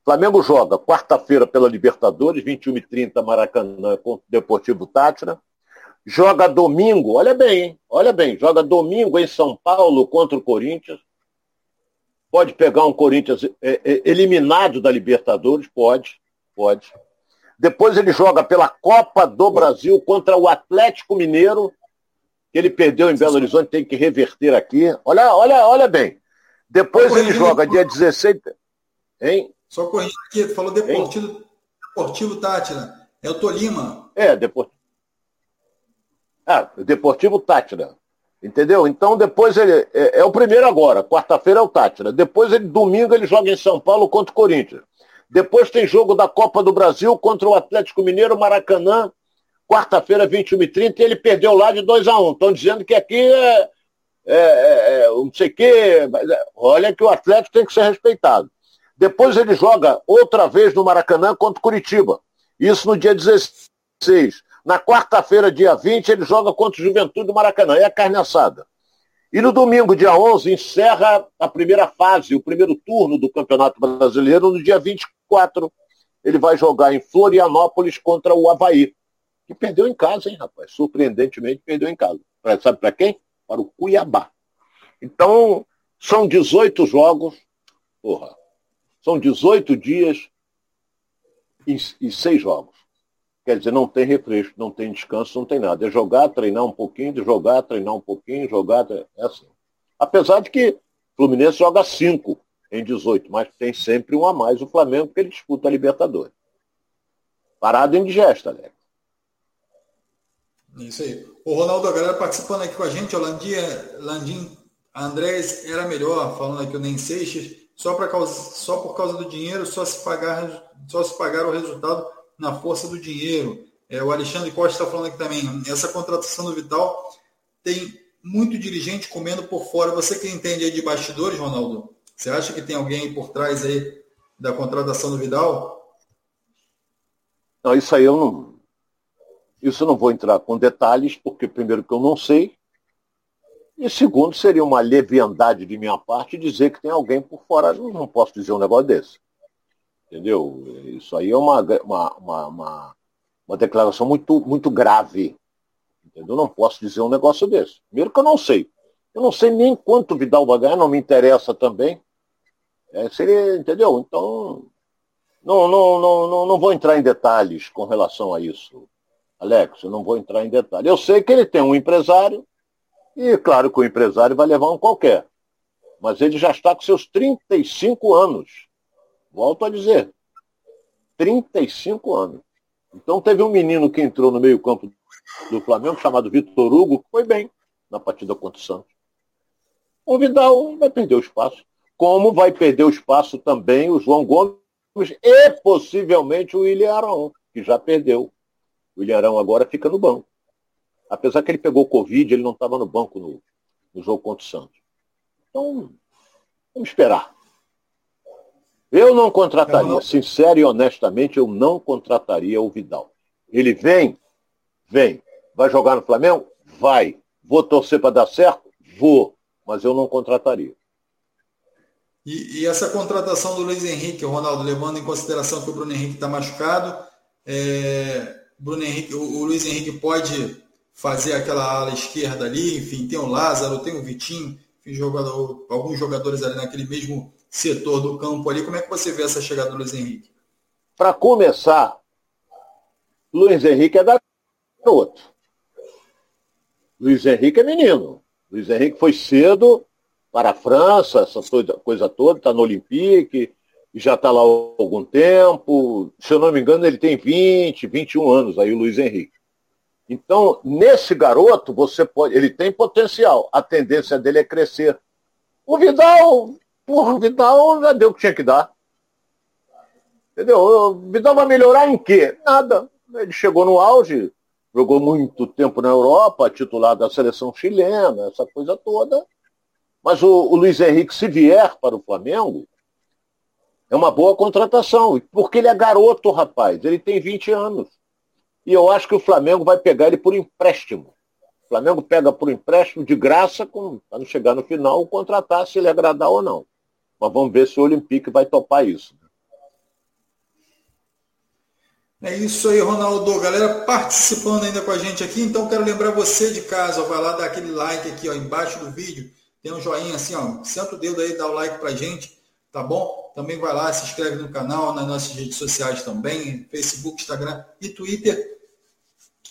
Flamengo joga quarta-feira pela Libertadores, 21h30 Maracanã contra o Deportivo Tátira. Joga domingo, olha bem, hein? olha bem, joga domingo em São Paulo contra o Corinthians. Pode pegar um Corinthians é, é, eliminado da Libertadores? Pode, pode. Depois ele joga pela Copa do Brasil contra o Atlético Mineiro, que ele perdeu em Belo Horizonte, tem que reverter aqui. Olha, olha, olha bem. Depois ele joga dia 16. Hein? Só corrigindo aqui, tu falou Deportivo, Deportivo Tátira. É o Tolima. É, Deportivo. Ah, Deportivo Tátira. Entendeu? Então depois ele. É, é o primeiro agora. Quarta-feira é o Tátira. Depois ele, domingo, ele joga em São Paulo contra o Corinthians. Depois tem jogo da Copa do Brasil contra o Atlético Mineiro, Maracanã, quarta-feira, 21h30, e ele perdeu lá de 2 a 1 Estão dizendo que aqui é, é, é, é não sei o quê. Olha que o Atlético tem que ser respeitado. Depois ele joga outra vez no Maracanã contra o Curitiba. Isso no dia 16. Na quarta-feira, dia 20, ele joga contra o Juventude do Maracanã. É a carne assada. E no domingo, dia 11, encerra a primeira fase, o primeiro turno do Campeonato Brasileiro. No dia 24, ele vai jogar em Florianópolis contra o Havaí. Que perdeu em casa, hein, rapaz? Surpreendentemente, perdeu em casa. Sabe para quem? Para o Cuiabá. Então, são 18 jogos. Porra. São 18 dias e, e 6 jogos. Quer dizer, não tem refresco, não tem descanso, não tem nada. É jogar, treinar um pouquinho, de jogar, treinar um pouquinho, jogar. É assim. Apesar de que o Fluminense joga 5 em 18, mas tem sempre um a mais o Flamengo, porque ele disputa a Libertadores. Parado em digesta, Alex. Isso aí. O Ronaldo, a galera participando aqui com a gente, o Landim, Landim Andrés era melhor, falando aqui o Nem Seixas, só, causa, só por causa do dinheiro, só se pagar, só se pagar o resultado na força do dinheiro. É, o Alexandre Costa está falando aqui também, essa contratação do Vital tem muito dirigente comendo por fora. Você que entende aí de bastidores, Ronaldo, você acha que tem alguém por trás aí da contratação do Vidal? Não, isso aí eu não. Isso eu não vou entrar com detalhes, porque primeiro que eu não sei, e segundo, seria uma leviandade de minha parte dizer que tem alguém por fora. Eu não posso dizer um negócio desse. Entendeu? Isso aí é uma, uma, uma, uma, uma declaração muito, muito grave. Entendeu? Eu não posso dizer um negócio desse. Primeiro que eu não sei. Eu não sei nem quanto Vidal vai ganhar, não me interessa também. É, seria, entendeu? Então, não, não, não, não, não vou entrar em detalhes com relação a isso. Alex, eu não vou entrar em detalhes. Eu sei que ele tem um empresário, e claro que o empresário vai levar um qualquer. Mas ele já está com seus 35 anos. Volto a dizer, 35 anos. Então teve um menino que entrou no meio-campo do Flamengo, chamado Vitor Hugo, que foi bem na partida contra o Santos. O Vidal vai perder o espaço. Como vai perder o espaço também o João Gomes e possivelmente o William Arão, que já perdeu. O William Arão agora fica no banco. Apesar que ele pegou Covid, ele não estava no banco no, no jogo contra o Santos. Então, vamos esperar. Eu não contrataria, sincero e honestamente, eu não contrataria o Vidal. Ele vem, vem. Vai jogar no Flamengo? Vai. Vou torcer para dar certo? Vou. Mas eu não contrataria. E, e, essa contratação do Luiz Henrique, Ronaldo, levando em consideração que o Bruno Henrique está machucado, é, Bruno Henrique, o, o, Luiz Henrique pode fazer aquela ala esquerda ali, enfim, tem o Lázaro, tem o Vitinho, enfim, jogador, alguns jogadores ali naquele mesmo setor do campo ali. Como é que você vê essa chegada do Luiz Henrique? Para começar, Luiz Henrique é garoto. Luiz Henrique é menino. Luiz Henrique foi cedo para a França, essa coisa toda, está no Olympique, já está lá há algum tempo. Se eu não me engano, ele tem 20, 21 anos aí, o Luiz Henrique. Então, nesse garoto, você pode. Ele tem potencial. A tendência dele é crescer. O Vidal, porra, o Vidal já deu o que tinha que dar. Entendeu? O Vidal vai melhorar em quê? Nada. Ele chegou no auge, jogou muito tempo na Europa, titular da seleção chilena, essa coisa toda. Mas o, o Luiz Henrique, se vier para o Flamengo, é uma boa contratação. Porque ele é garoto, rapaz. Ele tem 20 anos. E eu acho que o Flamengo vai pegar ele por empréstimo. O Flamengo pega por empréstimo de graça, para não chegar no final, contratar se ele agradar ou não. Mas vamos ver se o Olympique vai topar isso. É isso aí, Ronaldo. Galera participando ainda com a gente aqui. Então, quero lembrar você de casa, vai lá dar aquele like aqui ó, embaixo do vídeo. Tem um joinha assim, ó. Senta o dedo aí, dá o like pra gente, tá bom? Também vai lá, se inscreve no canal, nas nossas redes sociais também, Facebook, Instagram e Twitter.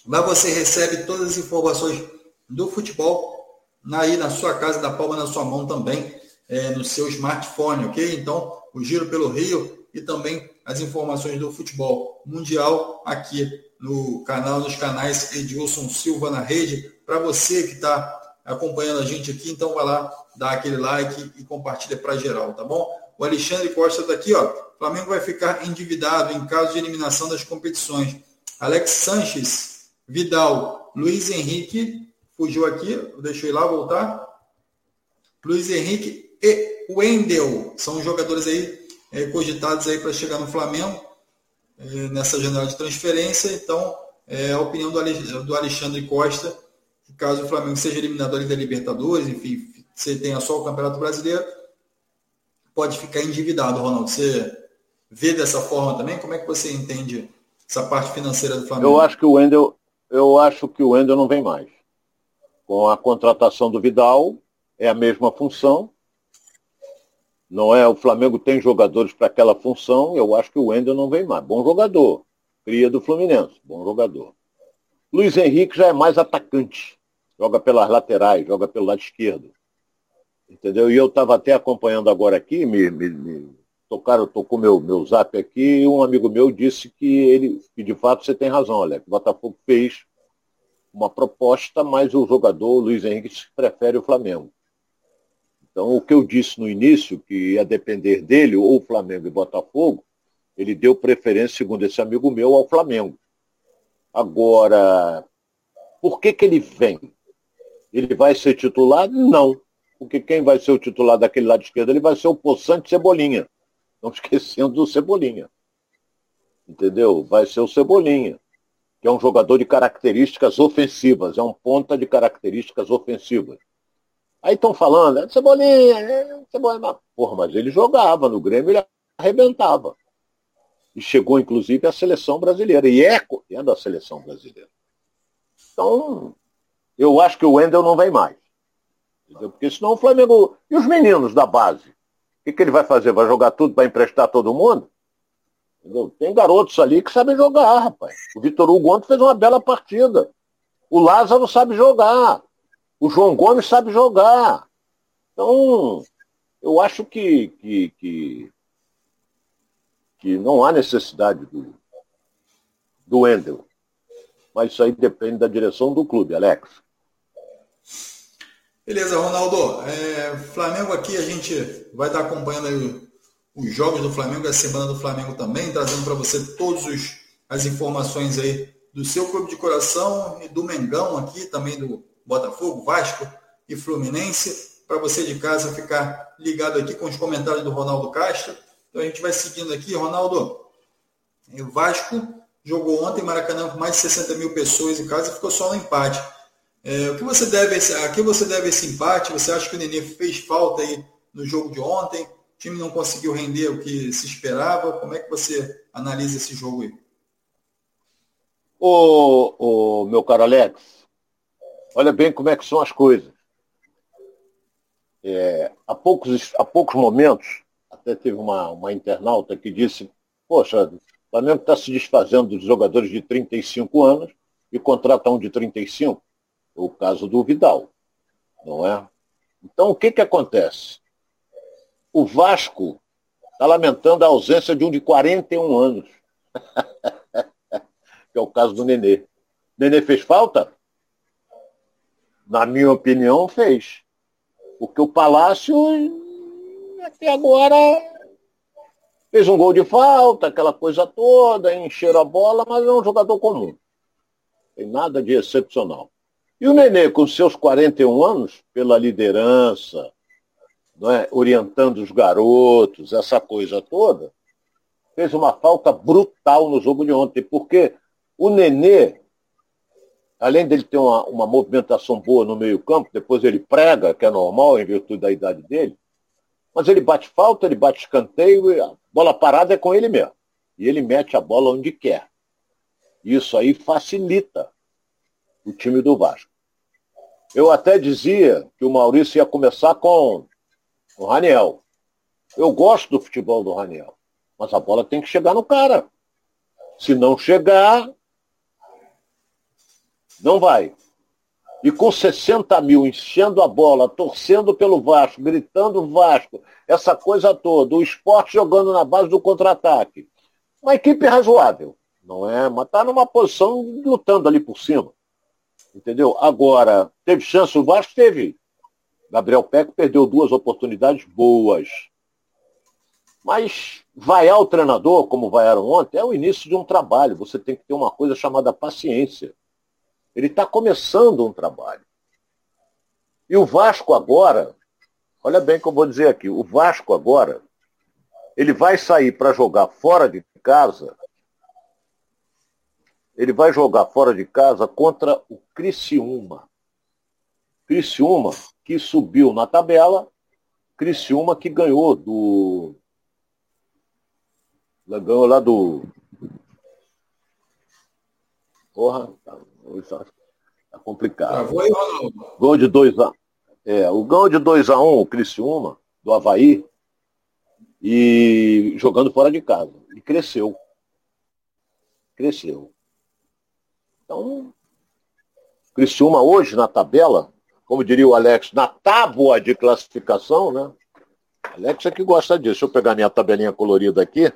Lá você recebe todas as informações do futebol aí na sua casa, da palma na sua mão também, é, no seu smartphone, ok? Então, o Giro pelo Rio e também as informações do futebol mundial aqui no canal, nos canais Edilson Silva na rede. Para você que está acompanhando a gente aqui, então vai lá, dá aquele like e compartilha para geral, tá bom? O Alexandre Costa está aqui, ó. Flamengo vai ficar endividado em caso de eliminação das competições. Alex Sanches, Vidal, Luiz Henrique, fugiu aqui, ir lá voltar. Luiz Henrique e Wendel são jogadores aí é, cogitados aí para chegar no Flamengo é, nessa janela de transferência. Então, é a opinião do Alexandre Costa, que caso o Flamengo seja eliminado da Libertadores, enfim, você tenha só o Campeonato Brasileiro, pode ficar endividado, Ronaldo. Você vê dessa forma também? Como é que você entende essa parte financeira do Flamengo? Eu acho que o Wendel, eu acho que o Wendel não vem mais. Com a contratação do Vidal, é a mesma função, não é? O Flamengo tem jogadores para aquela função, eu acho que o Wendel não vem mais. Bom jogador. Cria do Fluminense, bom jogador. Luiz Henrique já é mais atacante. Joga pelas laterais, joga pelo lado esquerdo. Entendeu? E eu estava até acompanhando agora aqui, me, me, me tocaram, tocou meu, meu zap aqui, e um amigo meu disse que ele, que de fato você tem razão, Alex. O Botafogo fez uma proposta, mas o jogador, Luiz Henrique, prefere o Flamengo. Então, o que eu disse no início, que ia depender dele, ou Flamengo e Botafogo, ele deu preferência, segundo esse amigo meu, ao Flamengo. Agora, por que, que ele vem? Ele vai ser titular? Não. Porque quem vai ser o titular daquele lado esquerdo? Ele vai ser o Poçante Cebolinha. Não esquecendo do Cebolinha. Entendeu? Vai ser o Cebolinha, que é um jogador de características ofensivas, é um ponta de características ofensivas. Aí estão falando, é Cebolinha, é Cebolinha. Porra, mas ele jogava no Grêmio, ele arrebentava. E chegou, inclusive, à seleção brasileira. E é, é da seleção brasileira. Então, eu acho que o Wendel não vem mais. Entendeu? Porque senão o Flamengo. E os meninos da base? O que, que ele vai fazer? Vai jogar tudo para emprestar todo mundo? Entendeu? Tem garotos ali que sabem jogar, rapaz. O Vitor Hugo ontem fez uma bela partida. O Lázaro sabe jogar. O João Gomes sabe jogar. Então, eu acho que, que, que, que não há necessidade do, do Wendel. Mas isso aí depende da direção do clube, Alex. Beleza, Ronaldo. É, Flamengo aqui, a gente vai estar acompanhando os jogos do Flamengo, a semana do Flamengo também, trazendo para você todas as informações aí do seu clube de coração e do Mengão aqui, também do Botafogo, Vasco e Fluminense, para você de casa ficar ligado aqui com os comentários do Ronaldo Castro. Então a gente vai seguindo aqui, Ronaldo. O Vasco jogou ontem Maracanã com mais de 60 mil pessoas em casa e ficou só no empate. É, o que você deve a que você deve esse empate? Você acha que o Nenê fez falta aí no jogo de ontem? O time não conseguiu render o que se esperava? Como é que você analisa esse jogo aí? O, o meu caro Alex, Olha bem como é que são as coisas. É, há, poucos, há poucos momentos, Até teve uma, uma internauta que disse, poxa, o Flamengo está se desfazendo dos jogadores de 35 anos e contrata um de 35. O caso do Vidal, não é? Então, o que, que acontece? O Vasco está lamentando a ausência de um de 41 anos. que é o caso do Nenê. Nenê fez falta? Na minha opinião, fez. Porque o Palácio, até agora, fez um gol de falta, aquela coisa toda, encheram a bola, mas é um jogador comum. Tem nada de excepcional. E o Nenê, com seus 41 anos, pela liderança, é? orientando os garotos, essa coisa toda, fez uma falta brutal no jogo de ontem, porque o Nenê, além dele ter uma, uma movimentação boa no meio-campo, depois ele prega, que é normal em virtude da idade dele, mas ele bate falta, ele bate escanteio, a bola parada é com ele mesmo. E ele mete a bola onde quer. Isso aí facilita o time do Vasco. Eu até dizia que o Maurício ia começar com o Raniel. Eu gosto do futebol do Raniel, mas a bola tem que chegar no cara. Se não chegar, não vai. E com 60 mil enchendo a bola, torcendo pelo Vasco, gritando Vasco, essa coisa toda, o esporte jogando na base do contra-ataque. Uma equipe razoável, não é? Mas está numa posição lutando ali por cima. Entendeu? Agora, teve chance o Vasco? Teve. Gabriel Peck perdeu duas oportunidades boas. Mas vaiar o treinador, como vaiaram ontem, é o início de um trabalho. Você tem que ter uma coisa chamada paciência. Ele está começando um trabalho. E o Vasco agora, olha bem o que eu vou dizer aqui, o Vasco agora, ele vai sair para jogar fora de casa, ele vai jogar fora de casa contra o Criciúma. Criciúma, que subiu na tabela, Criciúma que ganhou do. Ganhou lá do. Porra, tá, tá complicado. Aí, gol de 2 a É, o gol de 2 a 1 um, o Criciúma, do Havaí, e jogando fora de casa. E cresceu. Cresceu. Então, Criciúma hoje na tabela como diria o Alex, na tábua de classificação, né? Alex é que gosta disso. Deixa eu pegar minha tabelinha colorida aqui.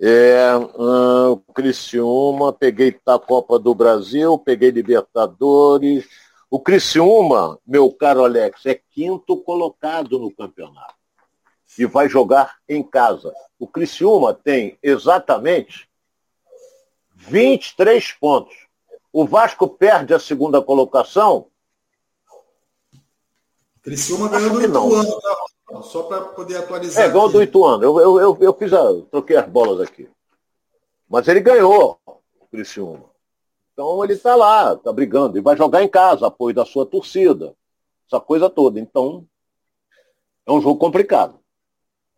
É, hum, Criciúma, peguei a Copa do Brasil, peguei Libertadores. O Criciúma, meu caro Alex, é quinto colocado no campeonato. E vai jogar em casa. O Criciúma tem exatamente 23 pontos. O Vasco perde a segunda colocação Criciúma ganhou do Ituano, tá? Só para poder atualizar. É, igual do Ituano. Eu, eu, eu, eu, fiz a. troquei as bolas aqui. Mas ele ganhou, o Criciúma. Então ele está lá, está brigando. E vai jogar em casa, apoio da sua torcida. Essa coisa toda. Então, é um jogo complicado.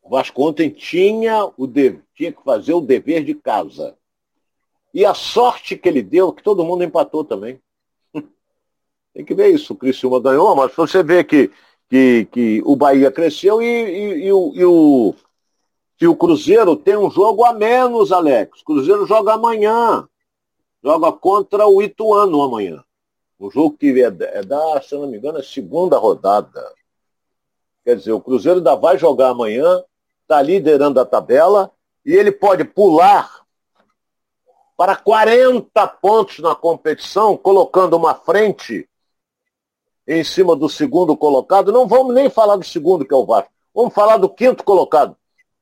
O Vasco ontem tinha, o de, tinha que fazer o dever de casa. E a sorte que ele deu, que todo mundo empatou também. Tem que ver isso. O Criciúma ganhou, mas você vê que, que, que o Bahia cresceu e, e, e, o, e, o, e o Cruzeiro tem um jogo a menos, Alex. O Cruzeiro joga amanhã. Joga contra o Ituano amanhã. Um jogo que é, é da, se eu não me engano, é segunda rodada. Quer dizer, o Cruzeiro ainda vai jogar amanhã, está liderando a tabela, e ele pode pular para 40 pontos na competição, colocando uma frente em cima do segundo colocado. Não vamos nem falar do segundo, que é o Vasco. Vamos falar do quinto colocado.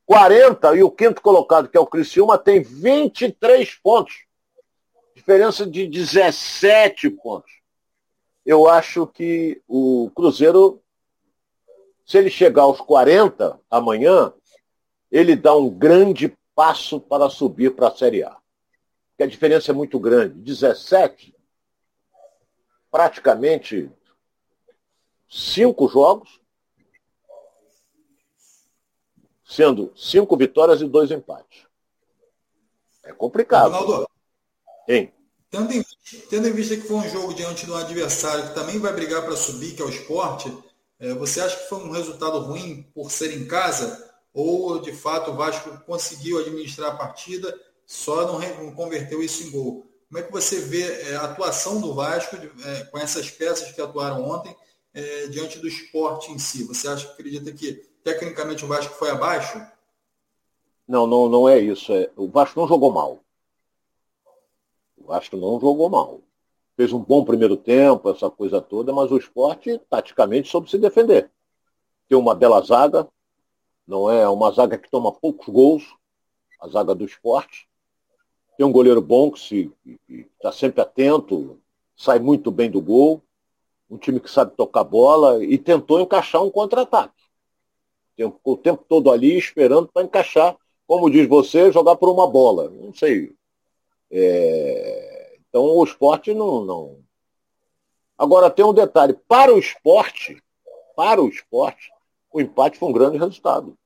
40 e o quinto colocado, que é o Criciúma, tem 23 pontos. Diferença de 17 pontos. Eu acho que o Cruzeiro, se ele chegar aos 40 amanhã, ele dá um grande passo para subir para a Série A. Porque a diferença é muito grande. 17, praticamente cinco jogos, sendo cinco vitórias e dois empates. É complicado. Ronaldo, hein? Tendo em, tendo em vista que foi um jogo diante de um adversário que também vai brigar para subir, que é o esporte, é, você acha que foi um resultado ruim por ser em casa? ou de fato o Vasco conseguiu administrar a partida, só não, converteu isso em gol. Como é que você vê é, a atuação do Vasco é, com essas peças que atuaram ontem é, diante do esporte em si? Você acha, acredita que tecnicamente o Vasco foi abaixo? Não, não, não é isso. É, o Vasco não jogou mal. O Vasco não jogou mal. Fez um bom primeiro tempo, essa coisa toda, mas o esporte, taticamente, soube se defender. Tem uma bela zaga, não é uma zaga que toma poucos gols, a zaga do esporte. Tem um goleiro bom que está sempre atento, sai muito bem do gol. Um time que sabe tocar bola e tentou encaixar um contra-ataque. O tempo todo ali esperando para encaixar, como diz você, jogar por uma bola. Não sei. É... Então o esporte não, não. Agora tem um detalhe. Para o esporte, para o esporte, o empate foi um grande resultado.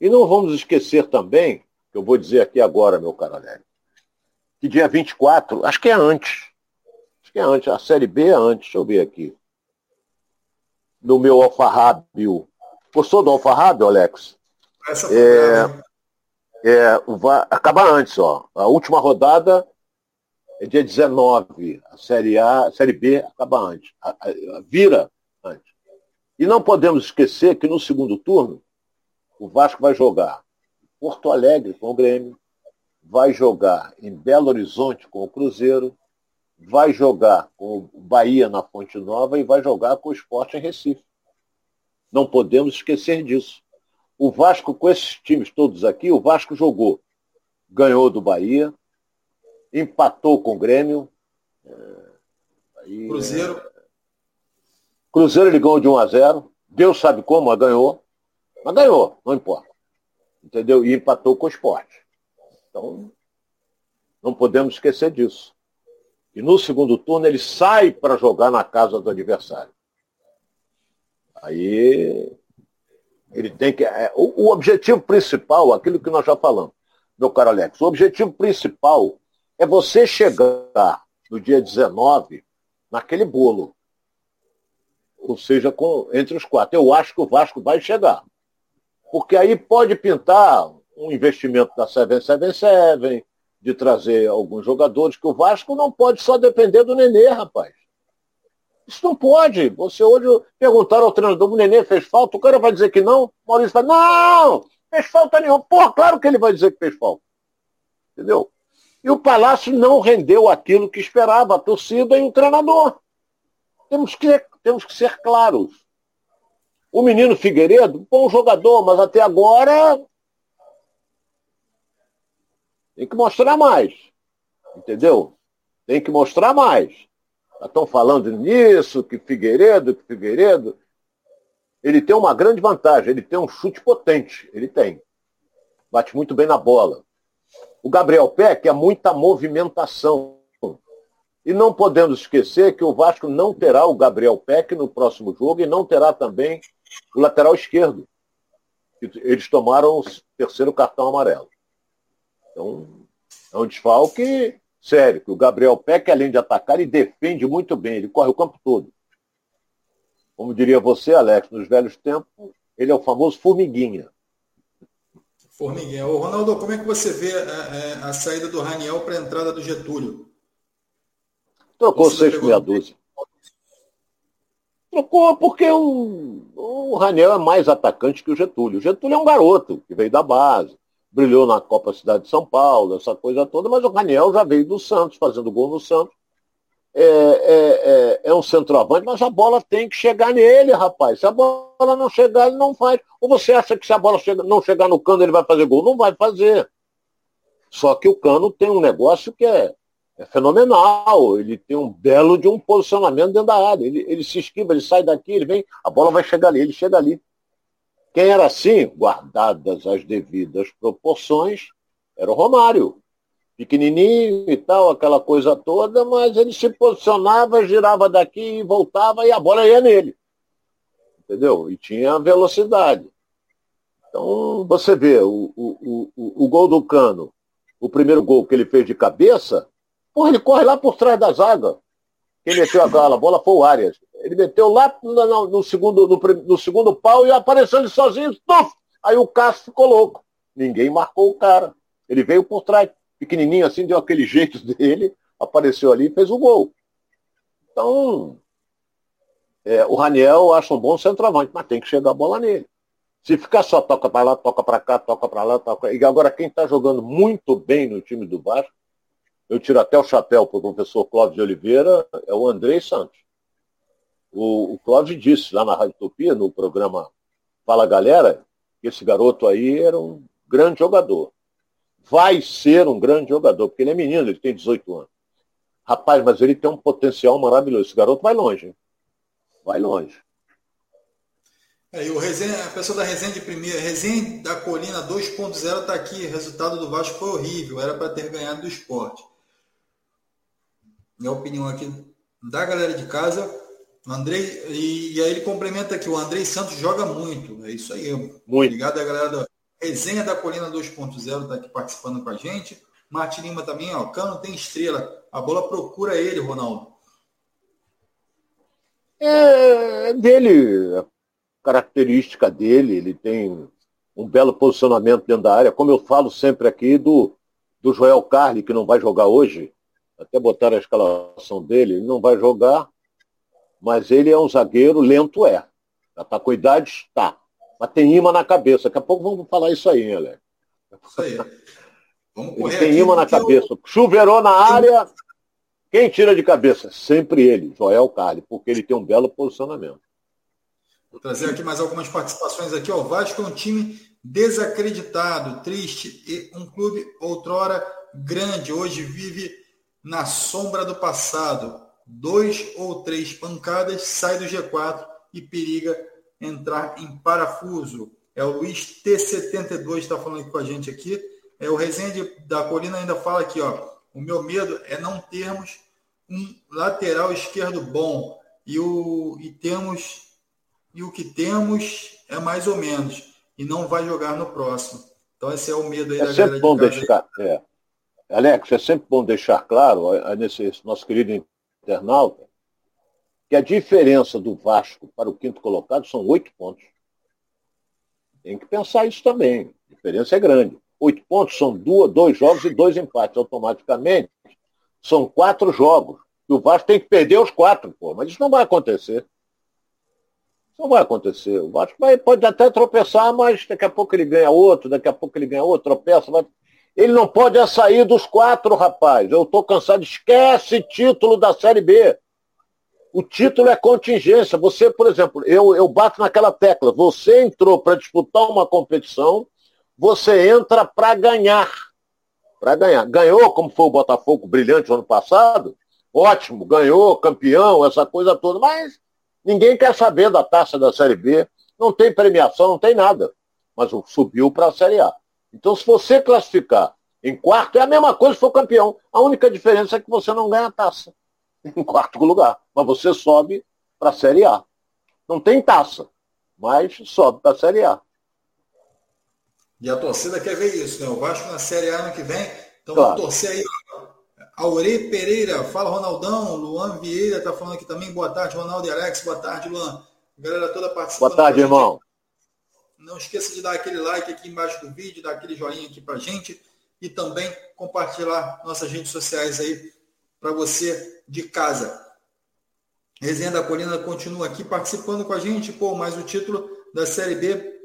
E não vamos esquecer também, que eu vou dizer aqui agora, meu caro que dia 24, acho que é antes. Que é antes. A Série B é antes, deixa eu ver aqui. No meu alfarrábio. Gostou do alfarrábio, Alex? Essa é, é, vai, acaba antes, ó. A última rodada é dia 19. A Série A, a Série B acaba antes. A, a, vira antes. E não podemos esquecer que no segundo turno, o Vasco vai jogar Porto Alegre com o Grêmio, vai jogar em Belo Horizonte com o Cruzeiro, vai jogar com o Bahia na Fonte Nova e vai jogar com o Esporte em Recife. Não podemos esquecer disso. O Vasco, com esses times todos aqui, o Vasco jogou. Ganhou do Bahia, empatou com o Grêmio. É, aí, Cruzeiro. É... Cruzeiro ele ganhou de 1 a 0. Deus sabe como, mas ganhou. Mas ganhou, não importa. Entendeu? E empatou com o esporte. Então, não podemos esquecer disso. E no segundo turno ele sai para jogar na casa do adversário. Aí ele tem que. É, o, o, objetivo principal, aquilo que nós já falamos, meu caro Alex, o objetivo principal é você chegar no dia 19 naquele bolo. Ou seja, com, entre os quatro. Eu acho que o Vasco vai chegar. Porque aí pode pintar um investimento da 777, de trazer alguns jogadores, que o Vasco não pode só depender do Nenê, rapaz. Isso não pode. Você hoje perguntar ao treinador, o Nenê fez falta, o cara vai dizer que não, o Maurício vai, não, fez falta nenhuma. Pô, claro que ele vai dizer que fez falta. Entendeu? E o Palácio não rendeu aquilo que esperava a torcida e o treinador. Temos que, temos que ser claros. O menino Figueiredo, bom jogador, mas até agora tem que mostrar mais. Entendeu? Tem que mostrar mais. Estão falando nisso, que Figueiredo, que Figueiredo. Ele tem uma grande vantagem, ele tem um chute potente. Ele tem. Bate muito bem na bola. O Gabriel Peck é muita movimentação. E não podemos esquecer que o Vasco não terá o Gabriel Peck no próximo jogo e não terá também o lateral esquerdo. Eles tomaram o terceiro cartão amarelo. Então, é um desfalque sério, que o Gabriel Peck, além de atacar, ele defende muito bem, ele corre o campo todo. Como diria você, Alex, nos velhos tempos, ele é o famoso formiguinha. Formiguinha. Ô, Ronaldo, como é que você vê a, é, é, a saída do Raniel para a entrada do Getúlio? Trocou seis meia dúzia. Trocou porque o, o Raniel é mais atacante que o Getúlio. O Getúlio é um garoto que veio da base brilhou na Copa Cidade de São Paulo, essa coisa toda, mas o Raniel já veio do Santos, fazendo gol no Santos. É, é, é, é, um centroavante, mas a bola tem que chegar nele, rapaz. Se a bola não chegar, ele não faz. Ou você acha que se a bola chega, não chegar no cano, ele vai fazer gol? Não vai fazer. Só que o cano tem um negócio que é, é fenomenal. Ele tem um belo de um posicionamento dentro da área. Ele, ele se esquiva, ele sai daqui, ele vem, a bola vai chegar ali, ele chega ali. Quem era assim, guardadas as devidas proporções, era o Romário. Pequenininho e tal, aquela coisa toda, mas ele se posicionava, girava daqui e voltava e a bola ia nele. Entendeu? E tinha velocidade. Então, você vê, o, o, o, o gol do Cano, o primeiro gol que ele fez de cabeça, porra, ele corre lá por trás da zaga. Quem meteu a bola, foi o Arias. Ele meteu lá no, no segundo, no, no, segundo pau e apareceu ele sozinho. Tuf! Aí o Cássio ficou louco. Ninguém marcou o cara. Ele veio por trás, pequenininho assim, deu aquele jeito dele, apareceu ali e fez o gol. Então, é, o Raniel acha um bom centroavante, mas tem que chegar a bola nele. Se ficar só toca para lá, toca para cá, toca para lá, toca. E agora quem está jogando muito bem no time do Vasco, eu tiro até o chapéu para o professor Clóvis de Oliveira, é o Andrei Santos. O, o Clóvis disse lá na Rádio Utopia, no programa Fala Galera, que esse garoto aí era um grande jogador. Vai ser um grande jogador, porque ele é menino, ele tem 18 anos. Rapaz, mas ele tem um potencial maravilhoso. Esse garoto vai longe. Vai longe. É, o Resenha, a pessoa da Resenha de primeira, Resenha da Colina 2.0 está aqui. O resultado do Vasco foi horrível, era para ter ganhado do esporte. Minha opinião aqui da galera de casa. O Andrei, e, e, aí ele complementa aqui, o Andrei Santos joga muito. É isso aí. Muito. Obrigado a galera da Resenha da Colina 2.0 está aqui participando com a gente. Martin Lima também, ó. Cano tem estrela. A bola procura ele, Ronaldo. É dele, característica dele, ele tem um belo posicionamento dentro da área, como eu falo sempre aqui do, do Joel Carli, que não vai jogar hoje, até botar a escalação dele, ele não vai jogar, mas ele é um zagueiro, lento é. Com idade, está. Mas tem imã na cabeça. Daqui a pouco vamos falar isso aí, hein, Alex? Isso aí. Vamos correr ele tem imã na cabeça. Eu... Chuveirou na área, quem tira de cabeça? Sempre ele, Joel Carli, porque ele tem um belo posicionamento. Vou trazer aqui mais algumas participações aqui. O Vasco é um time desacreditado, triste e um clube outrora grande. Hoje vive na sombra do passado. Dois ou três pancadas, sai do G4 e periga entrar em parafuso. É o Luiz T72 está falando aqui com a gente aqui. É o Resende da Colina ainda fala aqui, ó. O meu medo é não termos um lateral esquerdo bom e, o, e temos e o que temos é mais ou menos, e não vai jogar no próximo. Então esse é o medo aí é da sempre bom de deixar, é. Alex, é sempre bom deixar claro, nesse nosso querido internauta, que a diferença do Vasco para o quinto colocado são oito pontos. Tem que pensar isso também. A diferença é grande. Oito pontos são duas, dois jogos e dois empates. Automaticamente, são quatro jogos. E o Vasco tem que perder os quatro, pô. Mas isso não vai acontecer. Não vai acontecer. O Vasco vai, pode até tropeçar, mas daqui a pouco ele ganha outro, daqui a pouco ele ganha outro, tropeça. Vai... Ele não pode é sair dos quatro, rapaz. Eu estou cansado. Esquece título da Série B. O título é contingência. Você, por exemplo, eu, eu bato naquela tecla. Você entrou para disputar uma competição, você entra para ganhar. Para ganhar. Ganhou, como foi o Botafogo brilhante no ano passado? Ótimo, ganhou, campeão, essa coisa toda. Mas Ninguém quer saber da taça da Série B, não tem premiação, não tem nada. Mas subiu para a Série A. Então, se você classificar em quarto, é a mesma coisa se for campeão. A única diferença é que você não ganha a taça em quarto lugar. Mas você sobe para a Série A. Não tem taça, mas sobe para a Série A. E a torcida quer ver isso, né? O Vasco na Série A ano que vem. Então claro. vamos torcer aí. Aure Pereira, fala Ronaldão, Luan Vieira está falando aqui também, boa tarde, Ronaldo e Alex, boa tarde, Luan. Galera toda participando. Boa tarde, irmão. Não esqueça de dar aquele like aqui embaixo do vídeo, dar aquele joinha aqui pra gente e também compartilhar nossas redes sociais aí para você de casa. Resenha da Colina continua aqui participando com a gente, pô, mas o título da Série B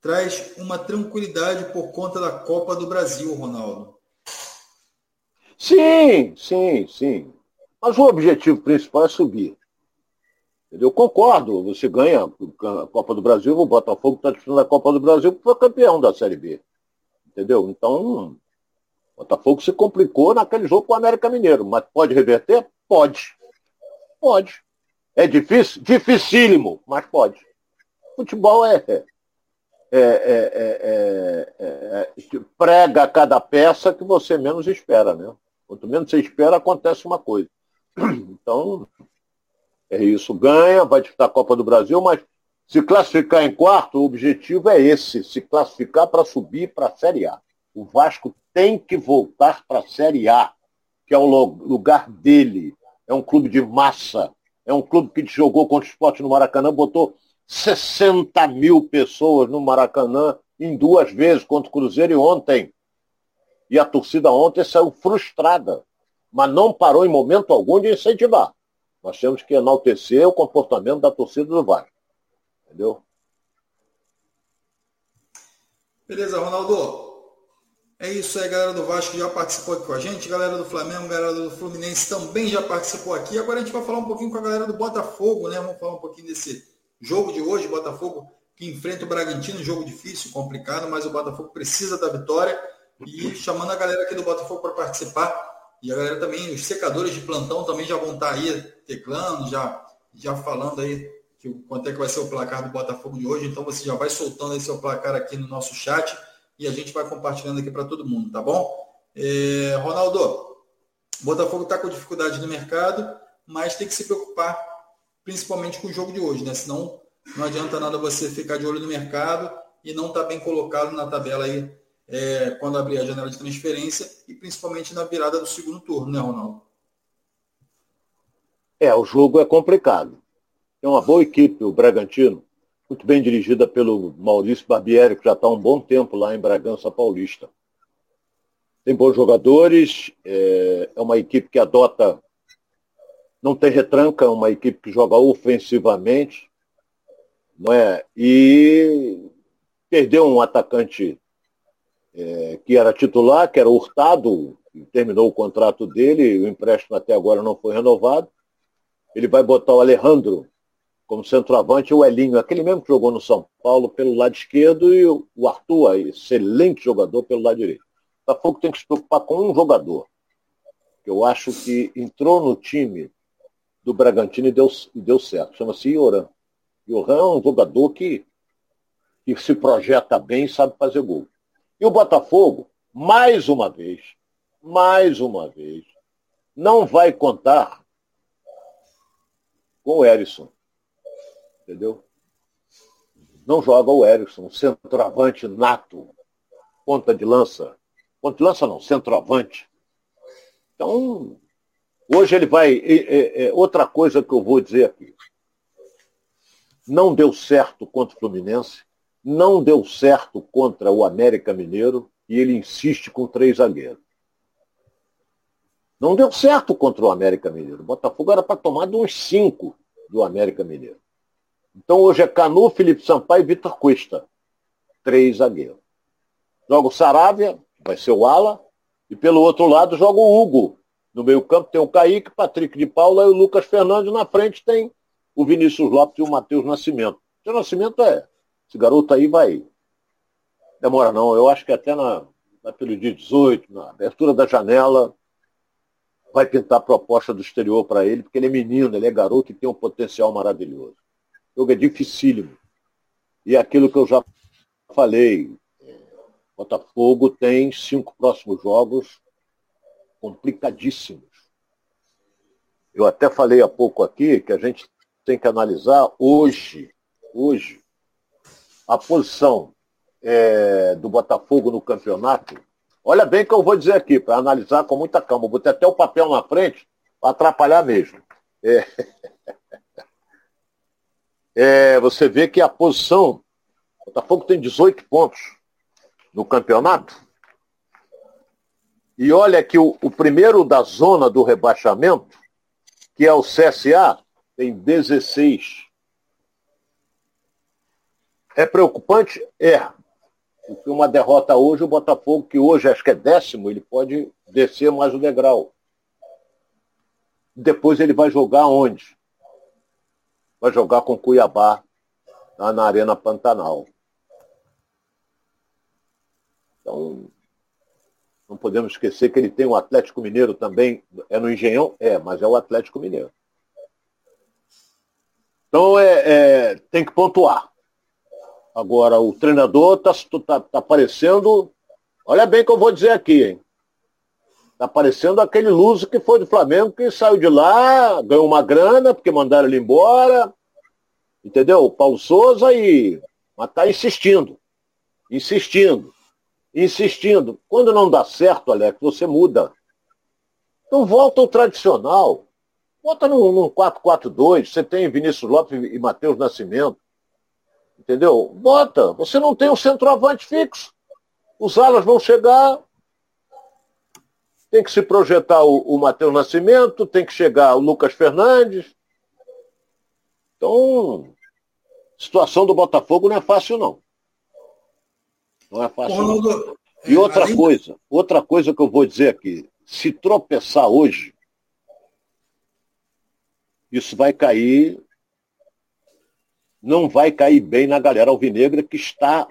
traz uma tranquilidade por conta da Copa do Brasil, Ronaldo. Sim, sim, sim. Mas o objetivo principal é subir. Eu concordo, você ganha a Copa do Brasil, o Botafogo está disputando a Copa do Brasil porque foi campeão da Série B. Entendeu? Então, o Botafogo se complicou naquele jogo com o América Mineiro. Mas pode reverter? Pode. Pode. É difícil? Dificílimo, mas pode. Futebol é, é, é, é, prega cada peça que você menos espera, né? Quanto menos você espera, acontece uma coisa. Então, é isso. Ganha, vai disputar a Copa do Brasil, mas se classificar em quarto, o objetivo é esse, se classificar para subir para a Série A. O Vasco tem que voltar para a Série A, que é o lugar dele. É um clube de massa. É um clube que jogou contra o esporte no Maracanã, botou 60 mil pessoas no Maracanã em duas vezes contra o Cruzeiro e ontem. E a torcida ontem saiu frustrada, mas não parou em momento algum de incentivar. Nós temos que enaltecer o comportamento da torcida do Vasco. Entendeu? Beleza, Ronaldo. É isso aí, galera do Vasco que já participou aqui com a gente, galera do Flamengo, galera do Fluminense também já participou aqui. Agora a gente vai falar um pouquinho com a galera do Botafogo, né? Vamos falar um pouquinho desse jogo de hoje, Botafogo que enfrenta o Bragantino, jogo difícil, complicado, mas o Botafogo precisa da vitória. E chamando a galera aqui do Botafogo para participar. E a galera também, os secadores de plantão também já vão estar aí teclando, já, já falando aí que, quanto é que vai ser o placar do Botafogo de hoje. Então você já vai soltando aí seu placar aqui no nosso chat e a gente vai compartilhando aqui para todo mundo, tá bom? É, Ronaldo, Botafogo está com dificuldade no mercado, mas tem que se preocupar principalmente com o jogo de hoje, né? Senão não adianta nada você ficar de olho no mercado e não estar tá bem colocado na tabela aí é, quando abrir a janela de transferência e principalmente na virada do segundo turno, né, Ronaldo? É, o jogo é complicado. É uma boa equipe, o Bragantino muito bem dirigida pelo Maurício Barbieri, que já está há um bom tempo lá em Bragança Paulista. Tem bons jogadores, é, é uma equipe que adota, não tem retranca, é uma equipe que joga ofensivamente, não é? E perdeu um atacante é, que era titular, que era Hurtado, terminou o contrato dele, o empréstimo até agora não foi renovado. Ele vai botar o Alejandro como centroavante, o Elinho, aquele mesmo que jogou no São Paulo pelo lado esquerdo, e o Arthur, excelente jogador pelo lado direito. O Botafogo tem que se preocupar com um jogador, que eu acho que entrou no time do Bragantino e deu, e deu certo. Chama-se Ioran. Ioran é um jogador que, que se projeta bem e sabe fazer gol. E o Botafogo, mais uma vez, mais uma vez, não vai contar com o Erisson entendeu? Não joga o Erickson, centroavante nato, ponta de lança. Ponta de lança não, centroavante. Então, hoje ele vai. É, é, outra coisa que eu vou dizer aqui. Não deu certo contra o Fluminense, não deu certo contra o América Mineiro e ele insiste com três zagueiros. Não deu certo contra o América Mineiro. O Botafogo era para tomar de uns cinco do América Mineiro. Então hoje é Canu, Felipe Sampaio e Vitor Cuesta. Três zagueiros. Joga o Saravia, vai ser o Ala, e pelo outro lado joga o Hugo. No meio campo tem o Kaique, Patrick de Paula e o Lucas Fernandes. Na frente tem o Vinícius Lopes e o Matheus Nascimento. O Nascimento é. Esse garoto aí vai. Demora não, eu acho que até na, na pelo dia 18, na abertura da janela, vai pintar proposta do exterior para ele, porque ele é menino, ele é garoto e tem um potencial maravilhoso. O jogo é dificílimo. E aquilo que eu já falei, Botafogo tem cinco próximos jogos complicadíssimos. Eu até falei há pouco aqui que a gente tem que analisar hoje, hoje, a posição é, do Botafogo no campeonato. Olha bem que eu vou dizer aqui, para analisar com muita calma. Eu botei até o papel na frente para atrapalhar mesmo. É. é, você vê que a posição, o Botafogo tem 18 pontos no campeonato. E olha que o, o primeiro da zona do rebaixamento, que é o CSA, tem 16. É preocupante? É. Porque uma derrota hoje, o Botafogo, que hoje acho que é décimo, ele pode descer mais o degrau. Depois ele vai jogar onde? vai jogar com Cuiabá lá na Arena Pantanal. Então, não podemos esquecer que ele tem o um Atlético Mineiro também. É no Engenhão? É, mas é o Atlético Mineiro. Então é, é tem que pontuar. Agora, o treinador está tá, tá parecendo. Olha bem o que eu vou dizer aqui, hein? Está parecendo aquele Luso que foi do Flamengo, que saiu de lá, ganhou uma grana, porque mandaram ele embora. Entendeu? O Paulo Souza e. Mas está insistindo. Insistindo. Insistindo. Quando não dá certo, Alex, você muda. Então volta ao tradicional. Volta num, num 4-4-2. Você tem Vinícius Lopes e Matheus Nascimento. Entendeu? Bota. Você não tem um centroavante fixo. Os alas vão chegar. Tem que se projetar o, o Matheus Nascimento, tem que chegar o Lucas Fernandes. Então, a situação do Botafogo não é fácil, não. Não é fácil. Não. E outra coisa, outra coisa que eu vou dizer aqui, se tropeçar hoje, isso vai cair, não vai cair bem na galera alvinegra que está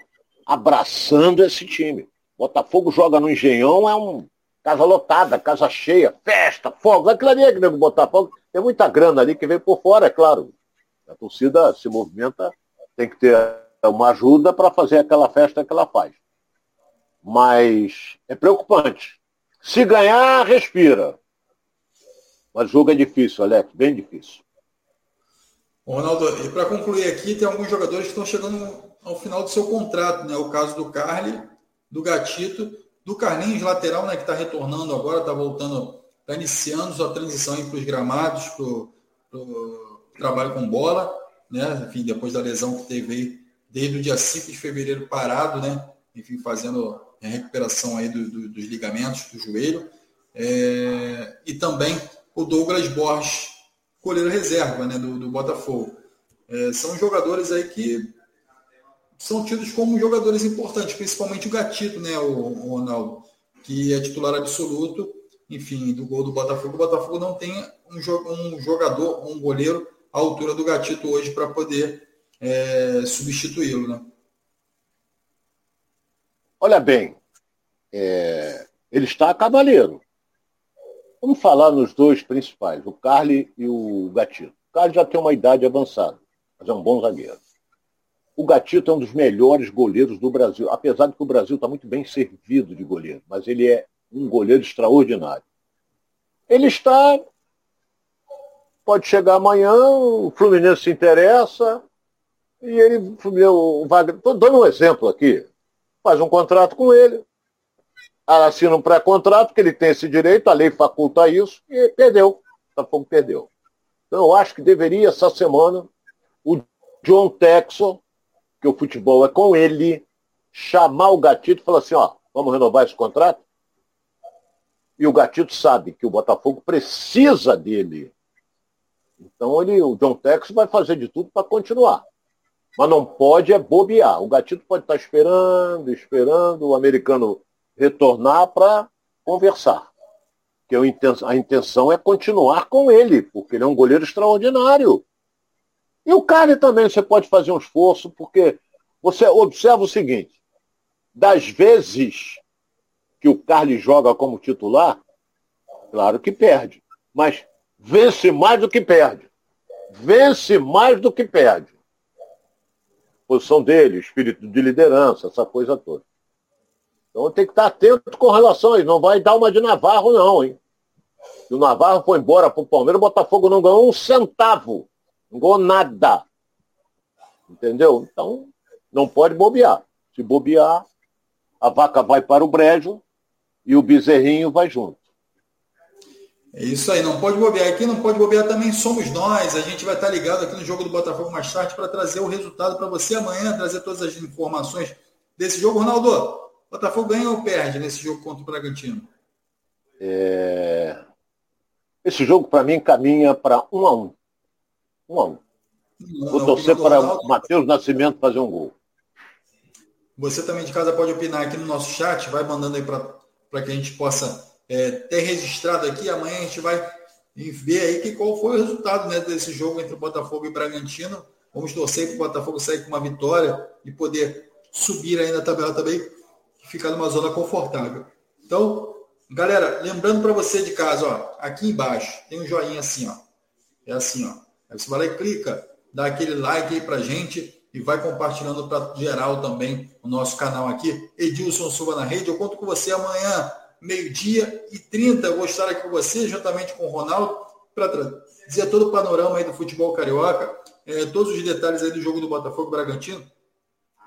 abraçando esse time. Botafogo joga no Engenhão, é um casa lotada, casa cheia, festa, fogo. Aquilo ali é que nego Botafogo. Tem muita grana ali que vem por fora, é claro. A torcida se movimenta, tem que ter uma ajuda para fazer aquela festa que ela faz. Mas é preocupante. Se ganhar, respira. Mas o jogo é difícil, Alex, bem difícil. Ronaldo, e para concluir aqui, tem alguns jogadores que estão chegando ao final do seu contrato, né? O caso do Carly, do Gatito, do Carlinhos, lateral, né? Que está retornando agora, está voltando, está iniciando sua transição para os gramados, para o trabalho com bola, né? Enfim, depois da lesão que teve desde o dia 5 de fevereiro parado, né? Enfim, fazendo a recuperação aí do, do, dos ligamentos do joelho. É, e também o Douglas Borges, goleiro reserva né, do, do Botafogo. É, são jogadores aí que são tidos como jogadores importantes, principalmente o Gatito, né, o, o Ronaldo, que é titular absoluto, enfim, do gol do Botafogo. O Botafogo não tem um, um jogador, um goleiro à altura do Gatito hoje para poder é, substituí-lo, né? Olha bem, é, ele está cavaleiro. Vamos falar nos dois principais, o Carly e o Gatito. O Carly já tem uma idade avançada, mas é um bom zagueiro. O Gatito é um dos melhores goleiros do Brasil, apesar de que o Brasil está muito bem servido de goleiro, mas ele é um goleiro extraordinário. Ele está. Pode chegar amanhã, o Fluminense se interessa, e ele. Estou dando um exemplo aqui faz um contrato com ele, assina um pré-contrato, que ele tem esse direito, a lei faculta isso, e perdeu. O Botafogo perdeu. Então eu acho que deveria, essa semana, o John Texon, que o futebol é com ele, chamar o Gatito e falar assim, ó, vamos renovar esse contrato? E o Gatito sabe que o Botafogo precisa dele. Então ele, o John Texon vai fazer de tudo para continuar. Mas não pode é bobear. O gatito pode estar esperando, esperando o americano retornar para conversar. Que a intenção é continuar com ele, porque ele é um goleiro extraordinário. E o Carne também, você pode fazer um esforço, porque você observa o seguinte, das vezes que o Carly joga como titular, claro que perde, mas vence mais do que perde. Vence mais do que perde posição dele, espírito de liderança, essa coisa toda. Então tem que estar atento com relação a isso. Não vai dar uma de Navarro, não, hein? Se o Navarro foi embora para o Palmeiras, o Botafogo não ganhou um centavo. Não ganhou nada. Entendeu? Então, não pode bobear. Se bobear, a vaca vai para o brejo e o bezerrinho vai junto. É isso aí, não pode bobear aqui, não pode bobear também somos nós. A gente vai estar ligado aqui no jogo do Botafogo mais tarde para trazer o resultado para você amanhã, trazer todas as informações desse jogo. Ronaldo, Botafogo ganha ou perde nesse jogo contra o Bragantino? É... Esse jogo para mim caminha para um a um. Um a um. Não, Vou torcer para o Matheus Nascimento fazer um gol. Você também de casa pode opinar aqui no nosso chat, vai mandando aí para que a gente possa é, ter registrado aqui. Amanhã a gente vai ver aí que qual foi o resultado né, desse jogo entre Botafogo e Bragantino. Vamos torcer para o Botafogo sair com uma vitória e poder subir aí na tabela também ficar numa zona confortável. Então, galera, lembrando para você de casa, ó, aqui embaixo tem um joinha assim, ó. É assim, ó. Aí você vai lá e clica, dá aquele like aí pra gente e vai compartilhando para geral também o nosso canal aqui. Edilson Silva na rede. Eu conto com você amanhã meio-dia e 30. Eu vou estar aqui com você, juntamente com o Ronaldo, para dizer todo o panorama aí do futebol carioca, é, todos os detalhes aí do jogo do Botafogo Bragantino.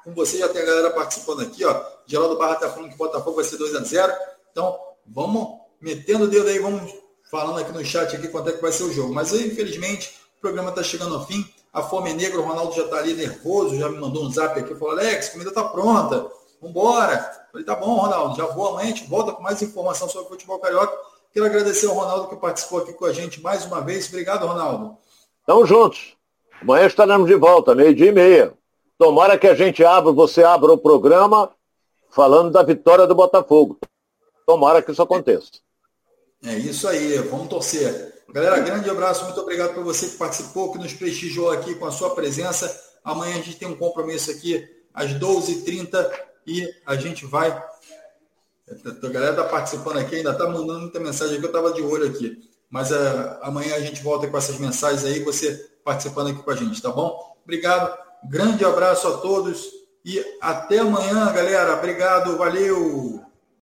Com você já tem a galera participando aqui, ó. Geraldo Barra está falando que Botafogo vai ser 2 a 0 Então, vamos metendo o dedo aí, vamos falando aqui no chat aqui quanto é que vai ser o jogo. Mas infelizmente, O programa está chegando ao fim. A fome é negra, o Ronaldo já está ali nervoso, já me mandou um zap aqui, falou, Alex, a comida está pronta, vambora. Falei, tá bom, Ronaldo, já vou amanhã, a gente volta com mais informação sobre futebol carioca. Quero agradecer ao Ronaldo que participou aqui com a gente mais uma vez. Obrigado, Ronaldo. Tamo juntos. Amanhã estaremos de volta, meio-dia e meia. Tomara que a gente abra, você abra o programa falando da vitória do Botafogo. Tomara que isso aconteça. É isso aí, vamos torcer. Galera, grande abraço, muito obrigado por você que participou, que nos prestigiou aqui com a sua presença. Amanhã a gente tem um compromisso aqui às 12h30 e a gente vai. A galera está participando aqui, ainda está mandando muita mensagem aqui, eu estava de olho aqui. Mas uh, amanhã a gente volta com essas mensagens aí, você participando aqui com a gente, tá bom? Obrigado, grande abraço a todos e até amanhã, galera. Obrigado, valeu!